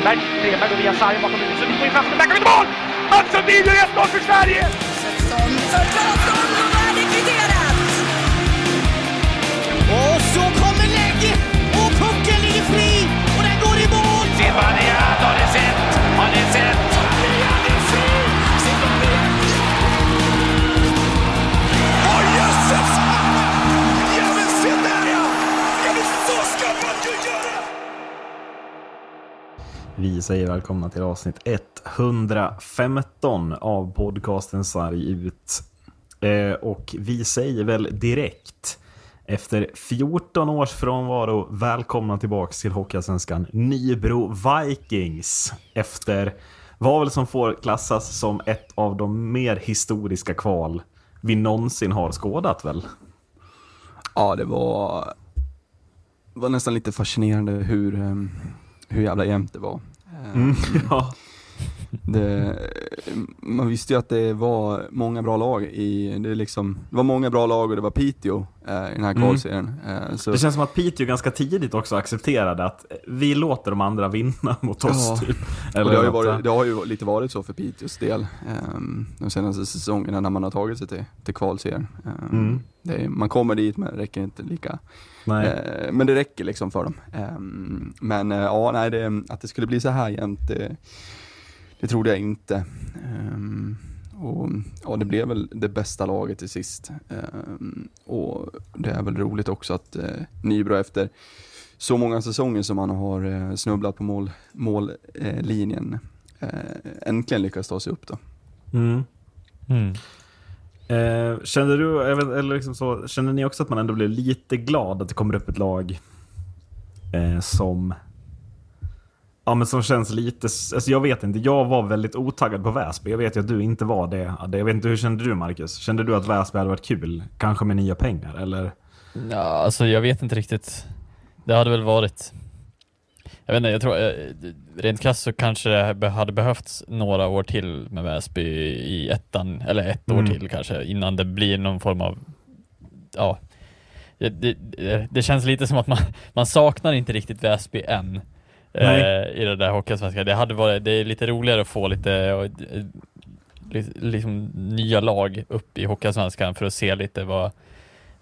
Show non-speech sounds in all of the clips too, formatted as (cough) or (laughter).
Stenberg. Stenberg och via sarg bakom huvudet. Sundin går in framför, backar ut mål! the Sundin gör 1-0 för Sverige! 16, 16, 16, 16. Vi säger välkomna till avsnitt 115 av podcasten Sarg ut. Eh, och vi säger väl direkt efter 14 års frånvaro välkomna tillbaks till Hockeyallsvenskan Nybro Vikings. Efter vad väl som får klassas som ett av de mer historiska kval vi någonsin har skådat väl? Ja, det var, var nästan lite fascinerande hur, eh, hur jävla jämnt det var. Mm, (laughs) ja. Det, man visste ju att det var många bra lag i, det, är liksom, det var många bra lag och det var Piteå eh, i den här kvalserien. Eh, så, Det känns som att Piteå ganska tidigt också accepterade att vi låter de andra vinna (laughs) mot oss. Ja. Typ. och det, har ju varit, sånt. det har ju lite varit så för Piteås del ehm, de senaste säsongerna när man har tagit sig till, till kvalserien. Ehm, Mm. det är, man kommer dit men det räcker inte lika Nej. Eh, men det räcker liksom för dem. Ehm, men eh, ja, nej, det, att det skulle bli så här jämnt, det, det trodde jag inte. Ehm, och ja, det blev väl det bästa laget till sist. Ehm, och det är väl roligt också att eh, Nybro efter så många säsonger som man har eh, snubblat på mål, mållinjen eh, äntligen lyckas ta sig upp då. Mm. Mm. Eh, kände du, eller liksom så, kände ni också att man ändå blev lite glad att det kommer upp ett lag eh, som Ja men som känns lite, alltså jag vet inte, jag var väldigt otaggad på Väsby. Jag vet ju att du inte var det. Jag vet inte, hur kände du Marcus? Kände du att Väsby hade varit kul? Kanske med nya pengar eller? Ja, alltså jag vet inte riktigt. Det hade väl varit... Jag vet inte, jag tror eh, rent krasst så kanske det hade behövts några år till med Väsby i ettan, eller ett år Mm. till kanske, innan det blir någon form av, ja. Det, det, det- det känns lite som att man, man saknar inte riktigt Väsby än. Eh, I det där Hockeyallsvenskan. Det hade varit, det är lite roligare att få lite, eh, li- liksom nya lag upp i Hockeyallsvenskan för att se lite vad,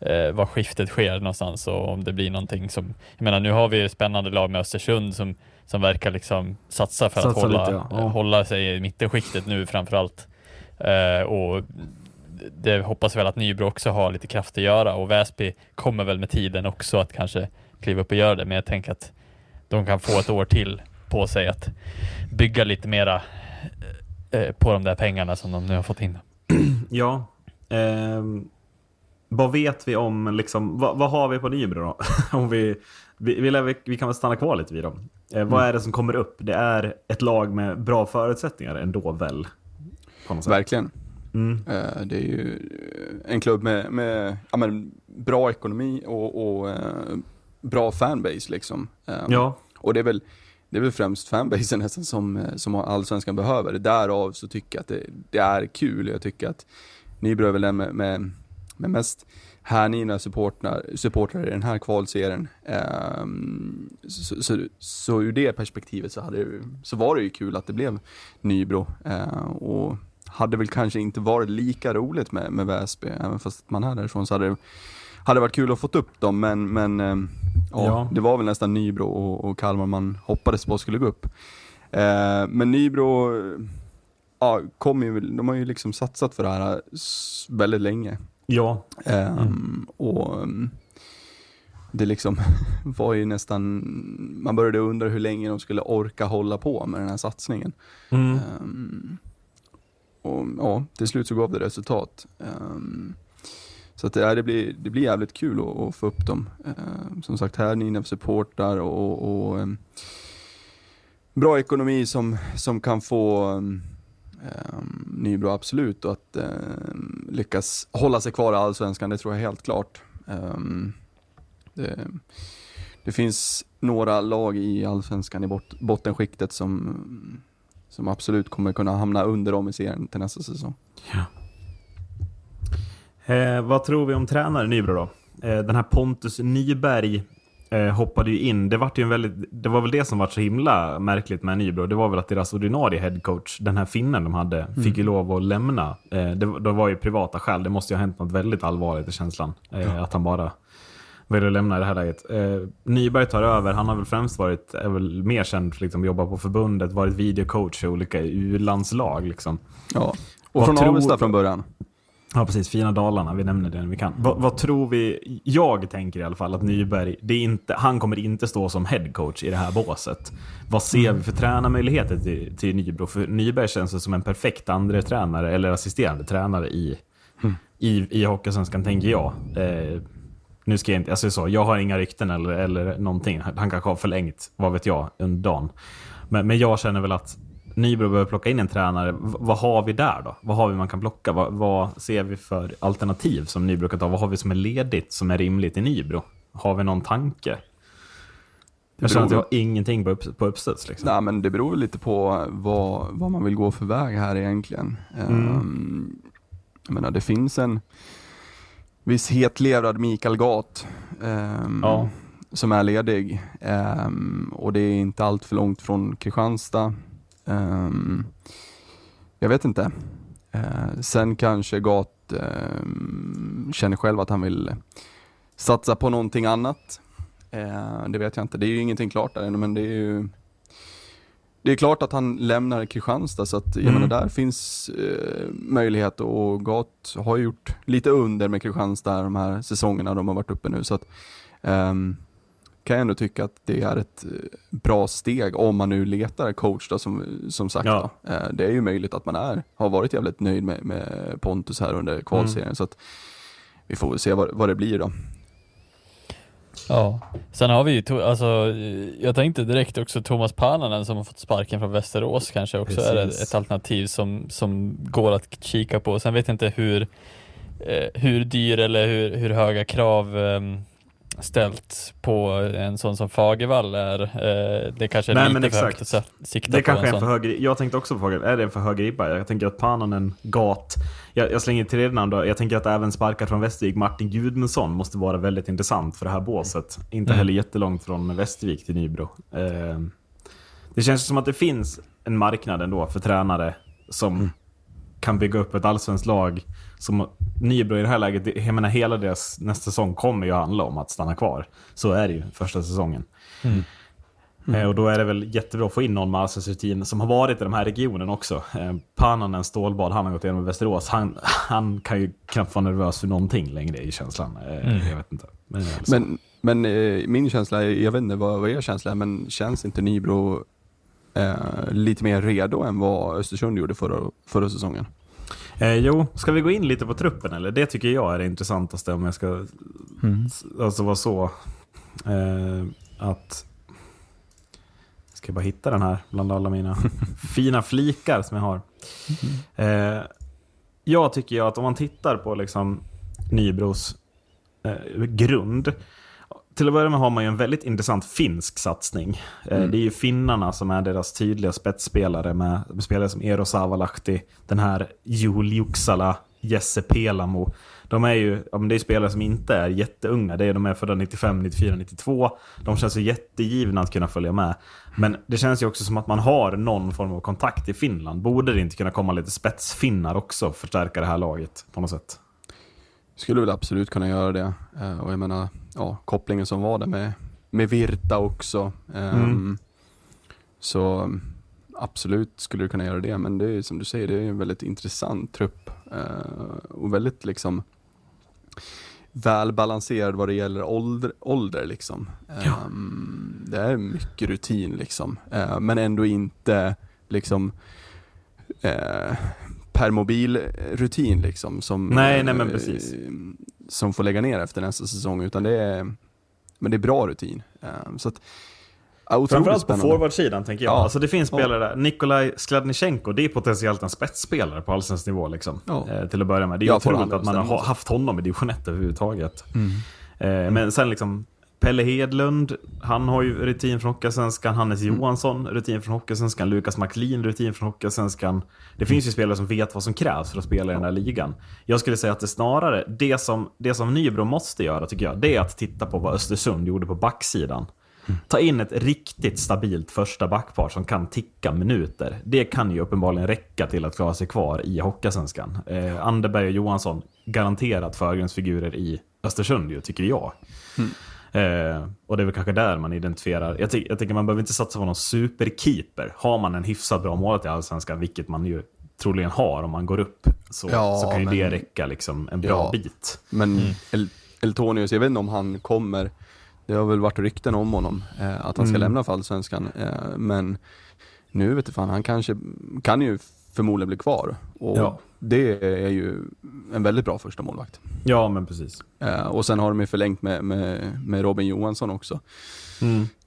eh, var skiftet sker någonstans och om det blir någonting som, jag menar nu har vi ett spännande lag med Östersund som, som verkar liksom satsa för att Satsa hålla, lite, ja. Ja. eh, hålla sig i mittenskiktet nu framförallt. Eh, och det hoppas väl att Nybro också har lite kraft att göra och Väsby kommer väl med tiden också att kanske kliva upp och göra det, men jag tänker att de kan få ett år till på sig att bygga lite mera eh, på de där pengarna som de nu har fått in. (clears throat) Ja. ehm, vad vet vi om, liksom, vad, vad har vi på Nybro då? (laughs) om vi, vi, vi, vi, kan väl stanna kvar lite vid dem. Eh, vad är det som kommer upp? Det är ett lag med bra förutsättningar ändå väl? På något sätt. Verkligen. Mm. Eh, Det är ju eh, en klubb med, med ja, men, bra ekonomi och, och eh, bra fanbase liksom. Eh, Ja. Och det är väl, det är väl främst fanbasen (laughs) nästan som, som allsvenskan behöver. Därav så tycker jag att det, det är kul. Jag tycker att Nybro är väl den med, med, med mest hängivna supportrar, supportrar i den här kvalserien. Ehm, så, så, så ur det perspektivet så, hade, så var det ju kul att det blev Nybro. Eh, och hade väl kanske inte varit lika roligt med, med Väsby, även fast man är därifrån så hade det hade varit kul att fått upp dem, men, men ehm, ja, Ja. det var väl nästan Nybro och, och Kalmar man hoppades på skulle gå upp. Eh, men Nybro, ja, kom ju, de har ju liksom satsat för det här väldigt länge. Ja. Ehm, Och ehm, det liksom (laughs) var ju nästan, man började undra hur länge de skulle orka hålla på med den här satsningen. Mm. Ehm, och ja, till slut så gav det resultat. Ehm, så att det, ja, det, blir, det blir jävligt kul att, att få upp dem. Eh, som sagt, här Nynäf supportar och, och eh, bra ekonomi som, som kan få ehm, eh, Nybro absolut och att eh, lyckas hålla sig kvar i Allsvenskan, det tror jag helt klart. Ehm, det, det finns några lag i Allsvenskan i bot, bottenskiktet som, som absolut kommer kunna hamna under dem i serien till nästa säsong. Eh, vad tror vi om tränare Nybro då? Eh, den här Pontus Nyberg eh, hoppade ju in. Det var, ju en väldigt, det var väl det som var så himla märkligt med Nybro. Det var väl att deras ordinarie headcoach, den här finnen de hade, fick ju lov att lämna. Eh, det, det var ju privata skäl. Det måste ju ha hänt något väldigt allvarligt i känslan. Eh, Att han bara väljer att lämna i det här läget. Eh, Nyberg tar över. Han har väl främst varit, är väl mer känd för liksom, jobba på förbundet, varit videocoach i olika U-landslag. Liksom. Ja. Och Vad från tror- Avesta från början. Ja, precis. Fina Dalarna. Vi nämner det när vi kan. Vad, vad tror vi? Jag tänker i alla fall att Nyberg, det är inte, han kommer inte stå som headcoach i det här båset. Vad ser vi för tränarmöjligheter till, till Nybro? För Nyberg känns som en perfekt andre tränare eller assisterande tränare i, i, i Hockeysvenskan, tänker jag. Eh, nu ska jag inte, alltså så, jag har inga rykten eller, eller någonting. Han kanske har förlängt, vad vet jag, under dagen. Men, men jag känner väl att Nybro behöver plocka in en tränare. Vad har vi där då? Vad har vi man kan plocka? Vad, vad ser vi för alternativ som Nybro kan ta? Vad har vi som är ledigt, som är rimligt i Nybro? Har vi någon tanke? Jag känner att jag har ingenting på, upp, på uppstuds. Liksom. Nej men det beror lite på vad, vad man vill gå för väg här egentligen. Ehm, jag menar det finns en viss hetlevrad Mikael Gat ehm, Ja. som är ledig Ehm, och det är inte allt för långt från Kristianstad. Ehm, jag vet inte. Eh, sen kanske Gat ehm, känner själv att han vill satsa på någonting annat. Eh, det vet jag inte. Det är ju ingenting klart där ännu men det är ju det är klart att han lämnar Kristianstad så att jag Mm. menar där finns eh, möjlighet och Gat har gjort lite under med Kristianstad de här säsongerna de har varit uppe nu så att ehm, kan jag ändå tycka att det är ett eh, bra steg om man nu letar coach då, som, som sagt. Ja. Då. Eh, det är ju möjligt att man är, har varit jävligt nöjd med, med Pontus här under kvalserien Mm. så att vi får väl se vad, vad det blir då. Ja, sen har vi ju, alltså, jag tänkte direkt också Thomas Pannanen som har fått sparken från Västerås kanske också är Precis. ett alternativ som, som går att kika på. Sen vet jag inte hur, eh, hur dyr eller hur, hur höga krav eh, ställt på en sån som Fagervall är. Eh, det kanske är Nej, lite men för högt att sikta Det på kanske en en för sån. hög Jag tänkte också på frågan, är det en för hög ribba? Jag tänker att Pananen, Gat, jag, jag slänger till namn då. Jag tänker att även sparkar från Västervik, Martin Gudmundsson måste vara väldigt intressant för det här båset. Inte Mm. heller jättelångt från Västervik till Nybro. Eh, det känns som att det finns en marknad ändå för tränare som kan bygga upp ett allsvenskt lag. Som Nybro i det här läget, jag menar hela deras nästa säsong kommer ju handla om att stanna kvar. Så är det ju första säsongen. Eh, Och då är det väl jättebra att få in någon med allsvensk som har varit i de här regionen också. Eh, Pannanen, stålbad, han har gått igenom Västerås. Han, han kan ju knappt vara nervös för någonting längre i känslan. Eh, Jag vet inte. Men. Men, men min känsla, är, jag vet inte vad, vad er känsla är, men känns inte Nybro eh, lite mer redo än vad Östersund gjorde förra, förra säsongen? Eh, jo, ska vi gå in lite på truppen eller? Det tycker jag är det intressantaste om jag ska s- alltså vara så. Eh, att... Ska jag bara hitta den här bland alla mina (laughs) fina flikar som jag har. Eh, jag tycker ju att om man tittar på liksom Nybros eh, grund. Till att börja med har man ju en väldigt intressant finsk satsning. Eh, Det är ju finnarna som är deras tydliga spetsspelare med spelare som Eero Savalahti, den här Joel Juksala, Jesse Pelamo. De är ju ja, men det är spelare som inte är jätteunga. Det är, de är födda 95, 94, 92. De känns ju jättegivna att kunna följa med. Men det känns ju också som att man har någon form av kontakt i Finland. Borde det inte kunna komma lite spetsfinnar också och förstärka det här laget på något sätt? Skulle väl absolut kunna göra det. Eh, och jag menar, ja, kopplingen som var där med, med Virta också. Ehm, Mm. Så absolut skulle du kunna göra det, men det är som du säger, det är en väldigt intressant trupp. eh, och väldigt liksom välbalanserad vad det gäller ålder, ålder liksom. Ehm, det är mycket rutin liksom, Eh, men ändå inte liksom eh, permobil-rutin liksom. Som, Nej, nej, men eh, precis. Som får lägga ner efter nästa säsong, utan det är, men det är bra rutin. Ehm, så att, Framförallt på spännande. forwardsidan tänker jag. Ja. Alltså det finns spelare där. Nikolaj Skladnichenko, det är potentiellt en spetsspelare på allsvensk nivå. Liksom. Ja. Eh, till att börja med. Det är Ja, otroligt att man har haft honom i division 1 överhuvudtaget. Mm. Eh, men sen liksom Pelle Hedlund, han har ju rutin från Hockeyallsvenskan. Hannes Johansson, rutin från Hockeyallsvenskan. Lukas McLean, rutin från Hockeyallsvenskan. Det finns ju spelare som vet vad som krävs för att spela i den här ligan. Jag skulle säga att det snarare, det som, det som Nybro måste göra tycker jag, det är att titta på vad Östersund gjorde på backsidan. Ta in ett riktigt stabilt första backpar som kan ticka minuter. Det kan ju uppenbarligen räcka till att klara sig kvar i Hockeyallsvenskan. Eh, Anderberg och Johansson, garanterat förgrundsfigurer i Östersund ju, tycker jag. Eh, och det är väl kanske där man identifierar. Jag, ty jag tycker man behöver inte satsa på någon superkeeper. Har man en hyfsat bra målet i Allsvenskan, vilket man ju troligen har om man går upp, så, Ja, så kan ju det men- räcka liksom en bra Ja. bit. Men El Eltonius, jag vet inte om han kommer, det har väl varit rykten om honom, eh, att han ska lämna för Allsvenskan. Eh, men nu vet du fan, han kanske kan ju förmodligen bli kvar. Och Ja. det är ju en väldigt bra första målvakt. Ja, men precis. Eh, och sen har de ju förlängt med, med, med Robin Johansson också.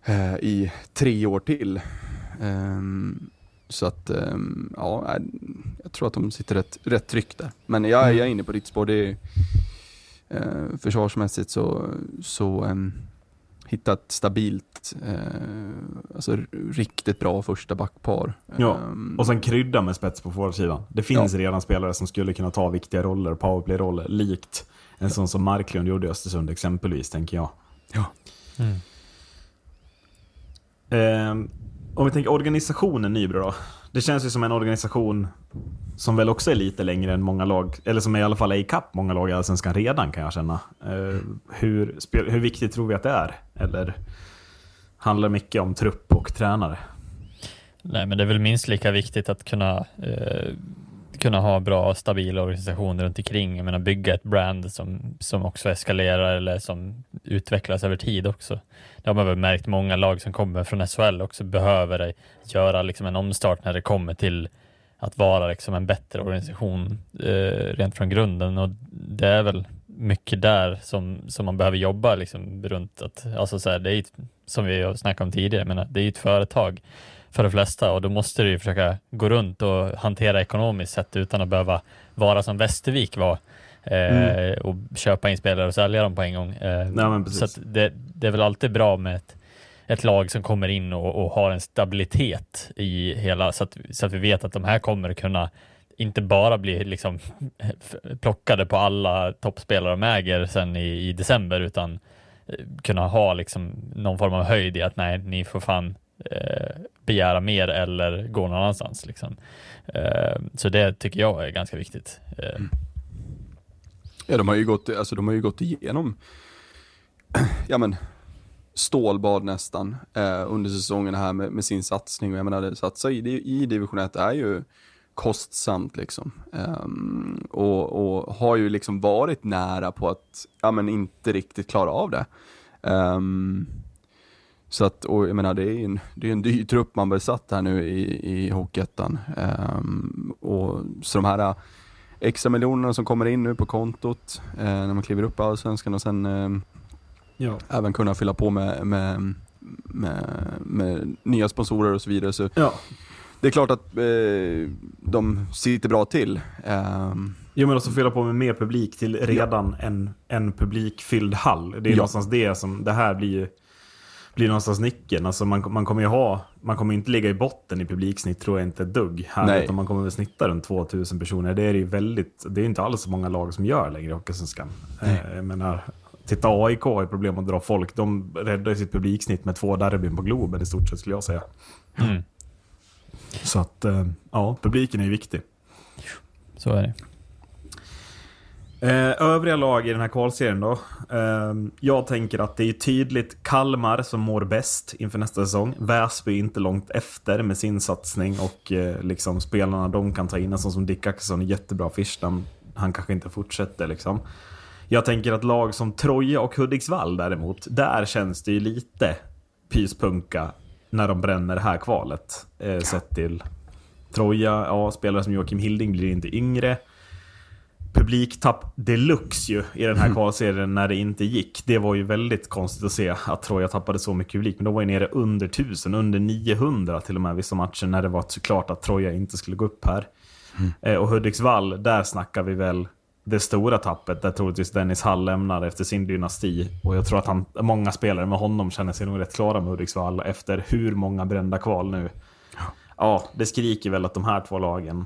Eh, I tre år till. Ehm, så att, ehm, ja, eh, jag tror att de sitter rätt, rätt tryggt där. Men jag, jag är inne på ditt spår. Det är, eh, försvarsmässigt så, så ehm, hitta ett stabilt, eh, alltså riktigt bra första backpar. Ja, Ehm, och sen krydda med spets på forwardsidan. Det finns redan spelare som skulle kunna ta viktiga roller, powerplay-roller, likt en sån som Marklund gjorde i Östersund exempelvis, tänker jag. Ja. Ehm, om vi tänker organisationen Nybro då. Det känns ju som en organisation som väl också är lite längre än många lag, eller som i alla fall är ikapp många lag i Allsvenskan redan kan jag känna. Eh, hur, hur viktigt tror vi att det är? Eller handlar det mycket om trupp och tränare? Nej, men det är väl minst lika viktigt att kunna, eh, kunna ha bra och stabil organisation runt omkring. Jag menar bygga ett brand som, som också eskalerar eller som utvecklas över tid också. Det har man väl märkt, många lag som kommer från SHL också behöver göra liksom en omstart när det kommer till att vara liksom en bättre organisation eh, rent från grunden och det är väl mycket där som, som man behöver jobba liksom runt att, alltså så här, det är ju, ett- som vi har snackat om tidigare, men det är ju ett företag för de flesta och då måste du ju försöka gå runt och hantera ekonomiskt sett utan att behöva vara som Västervik var eh, och köpa in spelare och sälja dem på en gång. Eh, Nej, så det, det är väl alltid bra med ett, ett lag som kommer in och, och har en stabilitet i hela, så att, så att vi vet att de här kommer kunna inte bara bli liksom (laughs) plockade på alla toppspelare de äger sen i, i december utan eh, kunna ha liksom någon form av höjd i att nej, ni får fan eh, begära mer eller gå någon annanstans. Liksom. Eh, så det tycker jag är ganska viktigt. Eh, mm. Ja, de har ju gått, alltså, de har ju gått igenom (clears throat) ja, men, stålbad nästan eh, under säsongen här med, med sin satsning. Jag menar, satsa i, i division 1 är ju kostsamt liksom. Um, och, och har ju liksom varit nära på att ja, men inte riktigt klara av det. Um, så att, och jag menar det är en, det är en dyr trupp man besatt här nu i, i Hockeyettan. Ehm, och så de här extra miljonerna som kommer in nu på kontot eh, när man kliver upp i Allsvenskan och sen eh, Ja. även kunna fylla på med, med, med, med nya sponsorer och så vidare. Så ja. det är klart att eh, de sitter bra till. Ehm, Jo men också fylla på med mer publik till redan en, en publikfylld hall. Det är Ja. någonstans det som, det här blir ju blir någonstans nicken. Alltså man, man kommer ju ha, man kommer inte ligga i botten i publiksnitt tror jag inte ett dugg här. Nej. Utan man kommer väl snitta runt 2000 personer. Det är ju väldigt, det är inte alls så många lag som gör längre i Hockeysvenskan. Eh, Jag menar, titta AIK har ju problem att dra folk. De räddar sitt publiksnitt med två derbyn på Globen i stort sett skulle jag säga. mm, Så att, eh, ja, publiken är ju viktig. så är det. Eh, övriga lag i den här kvalserien då. Eh, jag tänker att det är tydligt Kalmar som mår bäst inför nästa säsong. Väsby är inte långt efter med sin satsning och eh, liksom spelarna de kan ta in. En sån som Dick Axelsson är jättebra Fischdam. Han kanske inte fortsätter liksom. Jag tänker att lag som Troja och Hudiksvall däremot, där känns det ju lite pyspunka när de bränner det här kvalet. Eh, sett till Troja, ja, spelare som Joakim Hilding blir inte yngre publiktapp deluxe ju i den här kvalserien när det inte gick. Det var ju väldigt konstigt att se att Troja tappade så mycket publik. Men de var ju nere under 1000, under 900 till och med vissa matcher när det var klart att Troja inte skulle gå upp här. Eh, och Hudiksvall, där snackar vi väl det stora tappet där troligtvis Dennis Hall lämnar efter sin dynasti. Och jag tror att han, många spelare med honom känner sig nog rätt klara med Hudiksvall efter hur många brända kval nu. Ja, det skriker väl att de här två lagen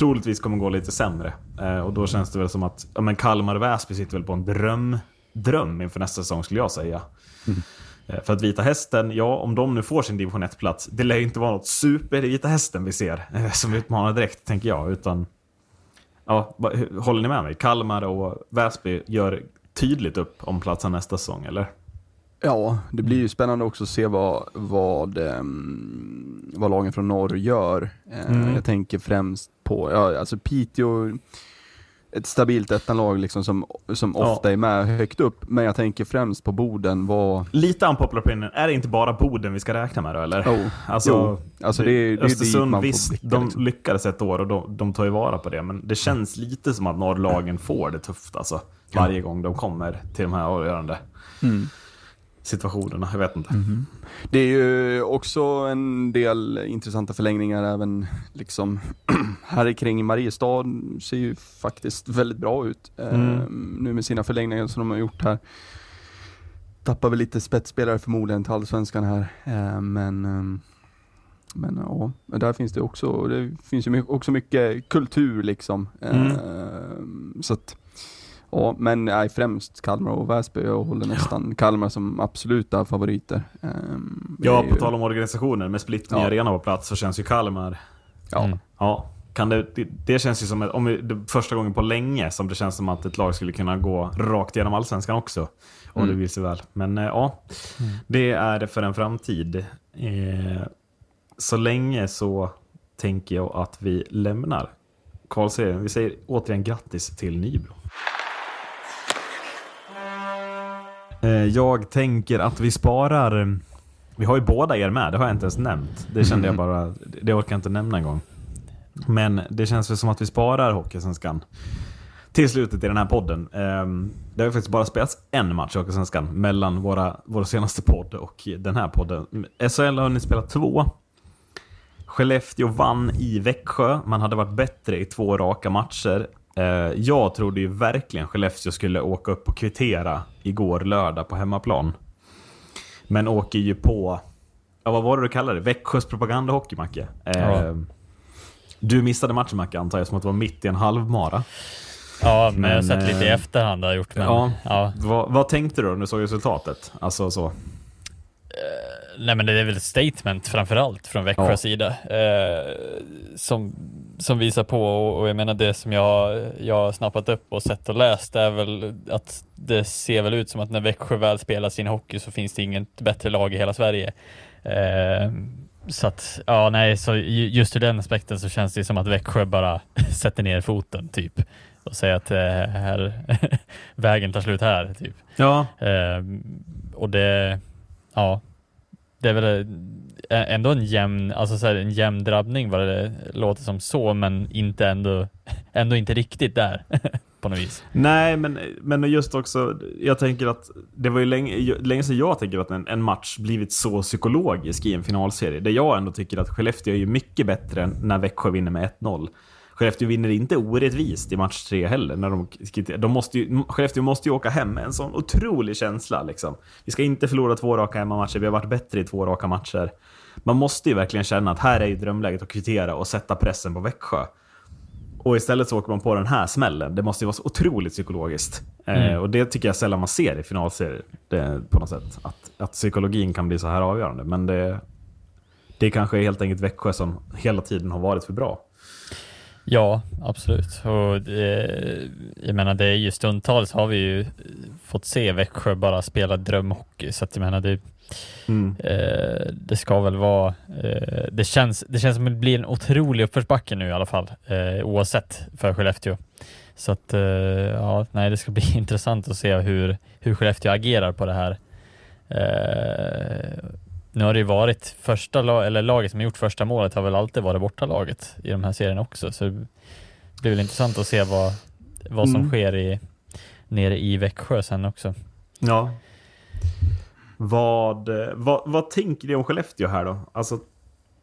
troligtvis kommer gå lite sämre. Eh, och då känns det väl som att ja, men Kalmar och Väsby sitter väl på en dröm, dröm inför nästa säsong skulle jag säga. Eh, För att Vita Hästen, ja om de nu får sin division 1-plats, det lär ju inte vara något super i Vita Hästen vi ser eh, som utmanar direkt, tänker jag. Utan, ja, håller ni med mig? Kalmar och Väsby gör tydligt upp om platsen nästa säsong, eller? Ja, det blir ju spännande också att se vad, vad, ehm, vad lagen från norr gör. Eh, Mm. Jag tänker främst på, ja, alltså Piteå, ett stabilt ettanlag liksom som, som Ja. ofta är med högt upp, men jag tänker främst på Boden, vad, Lite unpopular opinion, är det inte bara Boden vi ska räkna med då, eller? oh, Alltså, jo, alltså det, det Östersund, får visst, blicka, de liksom. lyckades ett år och de, de tar ju vara på det. Men det känns lite som att norrlagen får det tufft alltså. Varje gång de kommer till de här avgörande Mm. Situationerna. Jag vet inte. Det är ju också en del intressanta förlängningar även liksom (clears throat) här kring Mariestad ser ju faktiskt väldigt bra ut eh, Mm. nu med sina förlängningar som de har gjort här. Tappar väl lite spetsspelare förmodligen till allsvenskan här eh, men ehm, men ja, där finns det också, det finns ju också mycket kultur liksom. Mm. Eh, så att, ja, men nej, främst Kalmar och Väsby. Jag håller nästan Kalmar som absoluta favoriter. Det Ja, på ju- tal om organisationer, med Split Ja. Arena på plats så känns ju Kalmar... Ja, Mm. Ja, kan det, det, det känns ju som ett, om vi, det, första gången på länge som det känns som att ett lag skulle kunna gå rakt igenom allsvenskan också. Om Mm. det vill sig väl. Men eh, ja, det är det för en framtid. Eh, så länge så tänker jag att vi lämnar kvalserien. Vi säger återigen grattis till Nybro. Jag tänker att vi sparar... Vi har ju båda er med, det har jag inte ens nämnt. Det kände jag (laughs) bara, det orkar jag inte nämna en gång. Men det känns väl som att vi sparar Hockeysvenskan till slutet i den här podden. Ehm, Det har ju faktiskt bara spelats en match i Hockeysvenskan mellan våra, vår senaste podd och den här podden. SHL har ni spelat två. Skellefteå vann i Växjö. Man hade varit bättre i två raka matcher. Eh, Jag trodde ju verkligen Skellefteå skulle åka upp och kvittera igår lördag på hemmaplan. Men åker ju på, ja vad var det du kallade det? Växjös propagandahockey, Macke. Eh, Ja. Du missade matchen Macke antar jag, som att det var mitt i en halvmara. Ja, men, jag har Men, sett lite i eh, efterhand har gjort. Men, ja. ja. Vad, vad tänkte du när du såg resultatet? Alltså så. Nej men det är väl ett statement framförallt från Växjös Ja. sida. Eh, som, som visar på, och, och jag menar det som jag, jag har snappat upp och sett och läst är väl att det ser väl ut som att när Växjö väl spelar sin hockey så finns det inget bättre lag i hela Sverige. Eh, så att, ja nej, så ju- just ur den aspekten så känns det som att Växjö bara (laughs) sätter ner foten typ och säger att eh, här, (laughs) vägen tar slut här typ. Ja. Eh, och det, ja, det är väl ändå en jämn, alltså så här, en jämn drabbning vad det låter som så, men inte ändå, (laughs) ändå inte riktigt där (laughs) på något vis. Nej, men, men just också, jag tänker att det var ju länge, länge sedan jag tänker att en, en match blivit så psykologisk i en finalserie. Det jag ändå tycker att Skellefteå är ju mycket bättre när Växjö vinner med 1-0. Skellefteå vinner inte orättvist i match tre heller. När de, de måste ju, Skellefteå måste ju åka hem med en sån otrolig känsla. Liksom. Vi ska inte förlora två raka hemmamatcher, vi har varit bättre i två raka matcher. Man måste ju verkligen känna att här är ju drömläget att kvittera och sätta pressen på Växjö. Och istället så åker man på den här smällen. Det måste ju vara så otroligt psykologiskt. Eh, Mm. och det tycker jag sällan man ser i finalserier. Det, på något sätt. Att, att psykologin kan bli så här avgörande. Men det, det kanske är helt enkelt Växjö som hela tiden har varit för bra. Ja, absolut. Och det, jag menar, det är ju stundtals har vi ju fått se Växjö bara spela drömhockey, så att jag menar, det, Mm. eh, det ska väl vara, eh, det, känns, det känns som det blir en otrolig uppförsbacke nu i alla fall, eh, oavsett för Skellefteå. Så att, eh, ja, nej, det ska bli (laughs) intressant att se hur, hur Skellefteå agerar på det här. Nu har det ju varit första lag, eller laget som har gjort första målet har väl alltid varit bortalaget i de här serierna också, så det blir väl intressant att se vad, vad som Mm. sker i, nere i Växjö sen också. Ja. Vad, vad, vad tänker ni om Skellefteå här då? Alltså,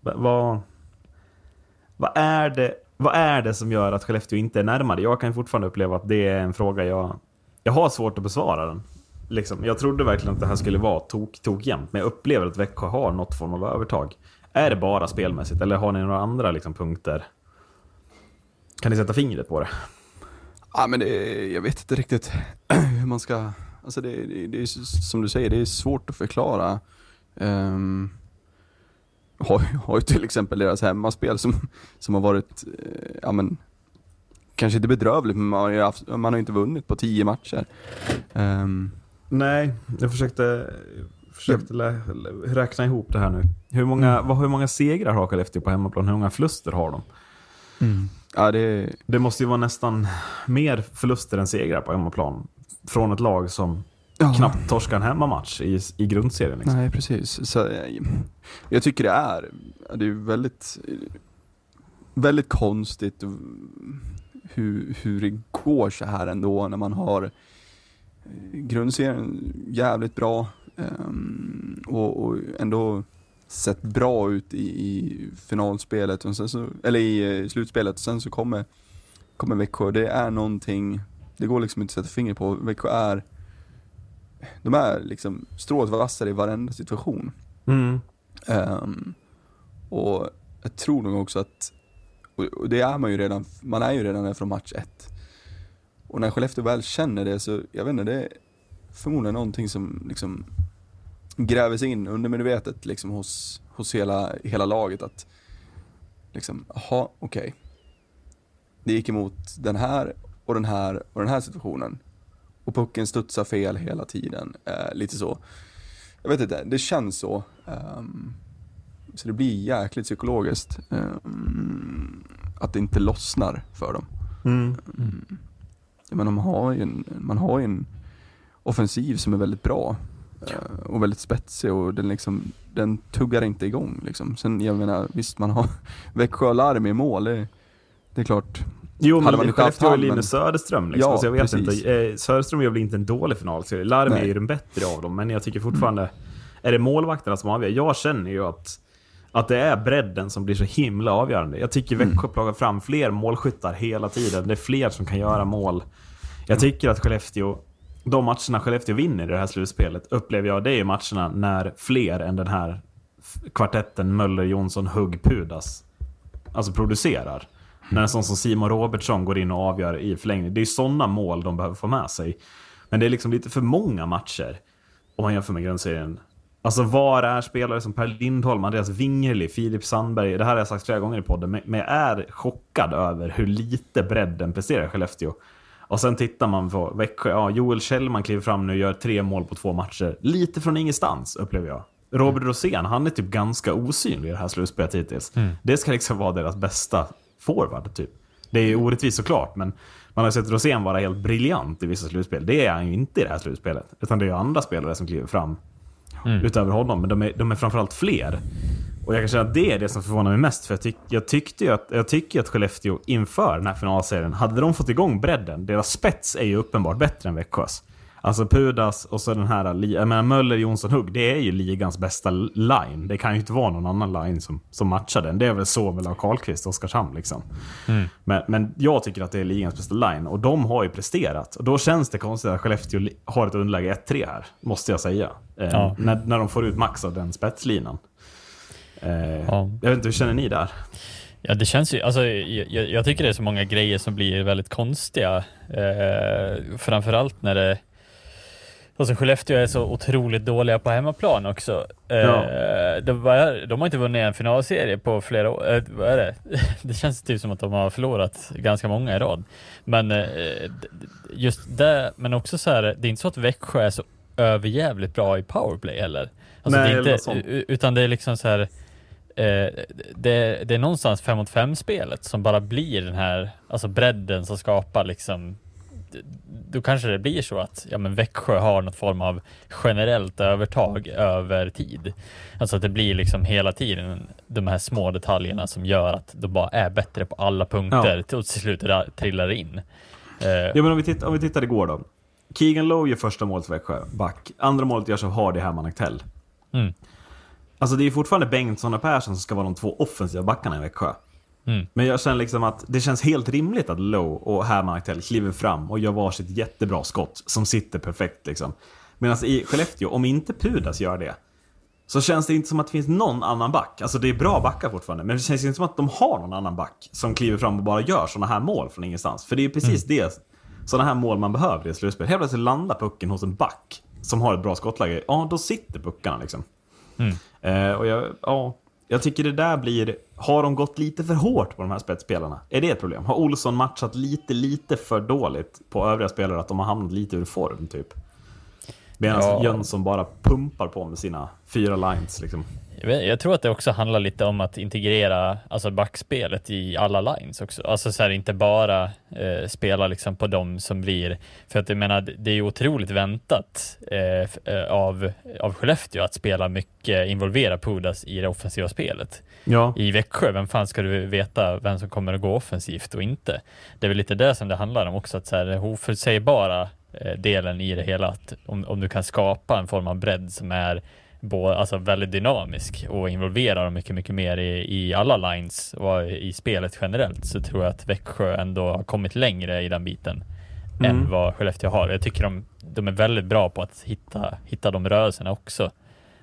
vad, vad är det vad är det som gör att Skellefteå inte är närmare? Jag kan fortfarande uppleva att det är en fråga jag... Jag har svårt att besvara den. Liksom, jag trodde verkligen att det här skulle vara tok, tok jämnt, men jag upplever att Växjö har något form av övertag. Är det bara spelmässigt, eller har ni några andra liksom, punkter? Kan ni sätta fingret på det? Ja men det jag vet inte riktigt (clears throat) hur man ska, alltså det, det, det är som du säger, det är svårt att förklara. Um, har, har ju till exempel deras hemmaspel som, som har varit, eh, ja men, kanske inte bedrövligt men man har ju haft, man har inte vunnit på tio matcher. Um, Nej, jag försökte, försökte lä, räkna ihop det här nu. Hur många, vad, hur många segrar har Skellefteå på hemmaplan? Hur många förluster har de? ja det, Det måste ju vara nästan mer förluster än segrar på hemmaplan. Från ett lag som ja. knappt torskar en hemmamatch i, i grundserien. Liksom. Nej, precis. Så, eh, jag tycker det är, det är väldigt, väldigt konstigt hur, hur det går så här ändå när man har grundserien jävligt bra um, och, och, ändå sett bra ut i, i finalspelet, och så, eller i uh, slutspelet. Och sen så kommer, kommer Växjö. Det är någonting, det går liksom inte att sätta fingret på. Växjö är de är liksom strået vassare i varenda situation. Mm. Um, och jag tror nog också att, och det är man ju redan, man är ju redan där från match ett. Och när Skellefteå väl känner det så, jag vet inte, det är förmodligen någonting som liksom gräver sig in undermedvetet liksom hos, hos hela, hela laget att liksom, jaha, okej. Okay. Det gick emot den här och den här och den här situationen och pucken studsar fel hela tiden. Eh, lite så. Jag vet inte, det känns så. Um, så det blir jäkligt psykologiskt. Um, att det inte lossnar för dem. Mm. Um, men man har ju en, man har en offensiv som är väldigt bra. Uh, och väldigt spetsig och den, liksom, den tuggar inte igång. Liksom. Sen, jag menar, visst man har (laughs) Växjö Larm i mål, det, det är klart, Jo, man men haft Skellefteå har ju Linus Söderström. Liksom, Ja, så jag vet precis. inte. Eh, Söderström gör väl inte en dålig finalserie. Larm är Nej. ju den bättre av dem, men jag tycker fortfarande... Är det målvakterna som avgör? Jag känner ju att, att det är bredden som blir så himla avgörande. Jag tycker Mm. Växjö plockar fram fler målskyttar hela tiden. Det är fler som kan göra mål. Jag tycker att Skellefteå... De matcherna Skellefteå vinner i det här slutspelet upplever jag, det är matcherna när fler än den här kvartetten Möller, Jonsson, Hugg, Pudas alltså producerar. När en sån som Simon Robertsson går in och avgör i förlängning. Det är sådana mål de behöver få med sig. Men det är liksom lite för många matcher om man jämför med grundserien. Alltså var är spelare som Per Lindholm, Andreas Wingerli, Filip Sandberg? Det här har jag sagt flera gånger i podden, men jag är chockad över hur lite bredden presterar Skellefteå. Och sen tittar man på Växjö, ja, Joel Kjellman kliver fram nu och gör tre mål på två matcher. Lite från ingenstans, upplever jag. Robert Rosén, han är typ ganska osynlig i det här slutspelet hittills. Det ska liksom vara deras bästa forward, typ. Det är orättvist såklart, men man har sett Rosén vara helt briljant i vissa slutspel. Det är han ju inte i det här slutspelet. Utan det är ju andra spelare som kliver fram Mm. utöver honom. Men de är, de är framförallt fler. Och jag kan känna att det är det som förvånar mig mest. För jag, tyck, jag tyckte ju att, jag tycker ju att Skellefteå inför den här finalserien, hade de fått igång bredden, deras spets är ju uppenbart bättre än Växjös. Alltså Pudas och så den här, jag menar Möller, Jonsson, Hugg, det är ju ligans bästa line. Det kan ju inte vara någon annan line som, som matchar den. Det är väl så mellan Karlkvist och Oskarshamn liksom. Men, men jag tycker att det är ligans bästa line och de har ju presterat. Och då känns det konstigt att Skellefteå har ett underläge 1-3 här, måste jag säga. Eh, Ja. när, när de får ut max av den spetslinan. Eh, Ja. Jag vet inte, hur känner ni där? Ja, det känns ju, alltså, jag, jag tycker det är så många grejer som blir väldigt konstiga. Eh, framförallt när det Alltså Skellefteå är så otroligt dåliga på hemmaplan också. Eh, Ja. de, var, de har inte vunnit en finalserie på flera år. Eh, vad är det? (laughs) det känns typ som att de har förlorat ganska många i rad. Men eh, just det, men också så här, det är inte så att Växjö är så överjävligt bra i powerplay heller. Alltså Nej, det inte, utan det är liksom så här det, det är någonstans 5 mot 5 spelet som bara blir den här, alltså bredden som skapar liksom då kanske det blir så att ja, men Växjö har något form av generellt övertag över tid. Alltså att det blir liksom hela tiden de här små detaljerna som gör att de bara är bättre på alla punkter och till slut trillar in. Eh, Ja, men om vi, tittar, om vi tittar igår då. Keegan Lowe gör första målet för Växjö, back. Andra målet görs av Hardy Herman Aktell. Mm. Alltså det är fortfarande Bengtsson och Persson som ska vara de två offensiva backarna i Växjö. Mm. Men jag känner liksom att det känns helt rimligt att Lowe och Hermantel kliver fram och gör varsitt jättebra skott som sitter perfekt liksom. Medan i Skellefteå, om inte Pudas gör det, så känns det inte som att det finns någon annan back. Alltså det är bra backar fortfarande, men det känns inte som att de har någon annan back som kliver fram och bara gör sådana här mål från ingenstans. För det är precis det, sådana här mål man behöver i ett slutspel. Helt plötsligt landar pucken hos en back som har ett bra skottläge. Ja, då sitter puckarna liksom. Eh, och jag, ja, jag tycker det där blir... Har de gått lite för hårt på de här spetsspelarna? Är det ett problem? Har Olsson matchat lite, lite för dåligt på övriga spelare? Att de har hamnat lite ur form, typ? Medan Ja. Jönsson bara pumpar på med sina fyra lines, liksom. Jag, tror att det också handlar lite om att integrera alltså backspelet i alla lines också. Alltså så här, inte bara eh, spela liksom på dem som blir, för att jag menar det är ju otroligt väntat eh, eh, av, av Skellefteå att spela mycket, involvera Pudas i det offensiva spelet. Ja. I Växjö, vem fan ska du veta vem som kommer att gå offensivt och inte? Det är väl lite det som det handlar om också, att så här, oförutsägbara delen i det hela, att om, om du kan skapa en form av bredd som är bo, alltså väldigt dynamisk och involverar dem mycket, mycket mer i, i alla lines och i spelet generellt så tror jag att Växjö ändå har kommit längre i den biten än vad Skellefteå har. Jag tycker de, de är väldigt bra på att hitta, hitta de rörelserna också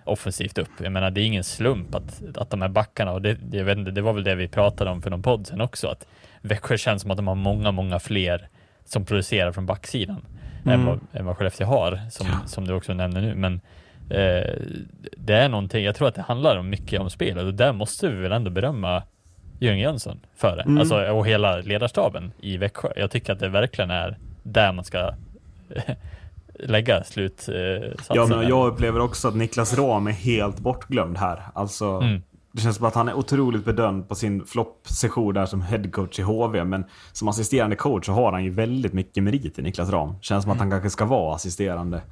offensivt upp. Jag menar, det är ingen slump att, att de här backarna, och det, det, jag vet inte, det var väl det vi pratade om för någon podd sen också, att Växjö känns som att de har många, många fler som producerar från backsidan än, vad, än vad Skellefteå har, som, som du också nämner nu. Men eh, det är någonting, jag tror att det handlar om mycket om spelet och där måste vi väl ändå berömma Jörgen Jönsson för det. Alltså, och hela ledarstaben i Växjö. Jag tycker att det verkligen är där man ska (laughs) lägga slutsatsen. Ja, men jag upplever också att Niklas Ram är helt bortglömd här. Alltså, Mm. Det känns som att han är otroligt bedömd på sin floppsession där som headcoach i HV. Men som assisterande coach så har han ju väldigt mycket merit i Niklas Ram. Känns som att han kanske ska vara assisterande.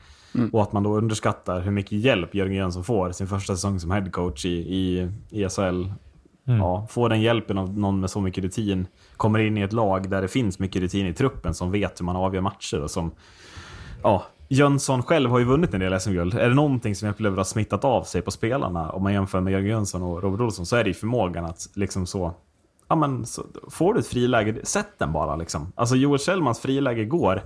Och att man då underskattar hur mycket hjälp Jörgen Jönsson får sin första säsong som headcoach i, i, i SHL. Ja, får den hjälpen av någon med så mycket rutin. Kommer in i ett lag där det finns mycket rutin i truppen som vet hur man avgör matcher och som ja, Jönsson själv har ju vunnit en del SM-guld. Är det någonting som jag upplever har smittat av sig på spelarna, om man jämför med Jörgen Jönsson och Robert Olsson, så är det ju förmågan att liksom så... Ja men, så, får du ett friläge, sätt den bara liksom. Alltså Joel Kjellmans friläge går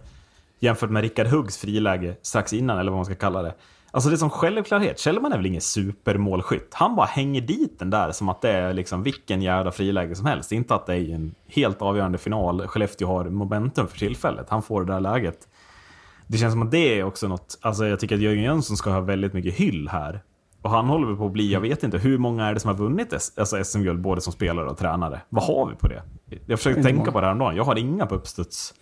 jämfört med Rickard Huggs friläge strax innan, eller vad man ska kalla det. Alltså det är som självklarhet. Kjellman är väl ingen supermålskytt. Han bara hänger dit den där som att det är liksom vilken jävla friläge som helst. Inte att det är en helt avgörande final. Skellefteå har momentum för tillfället. Han får det där läget. Det känns som att det är också något, alltså jag tycker att Jörgen Jönsson ska ha väldigt mycket hyll här. Och han håller väl på att bli, jag vet inte, hur många är det som har vunnit S- alltså SM-guld både som spelare och tränare? Vad har vi på det? Jag försökte tänka många. på det häromdagen, jag har inga på uppstuds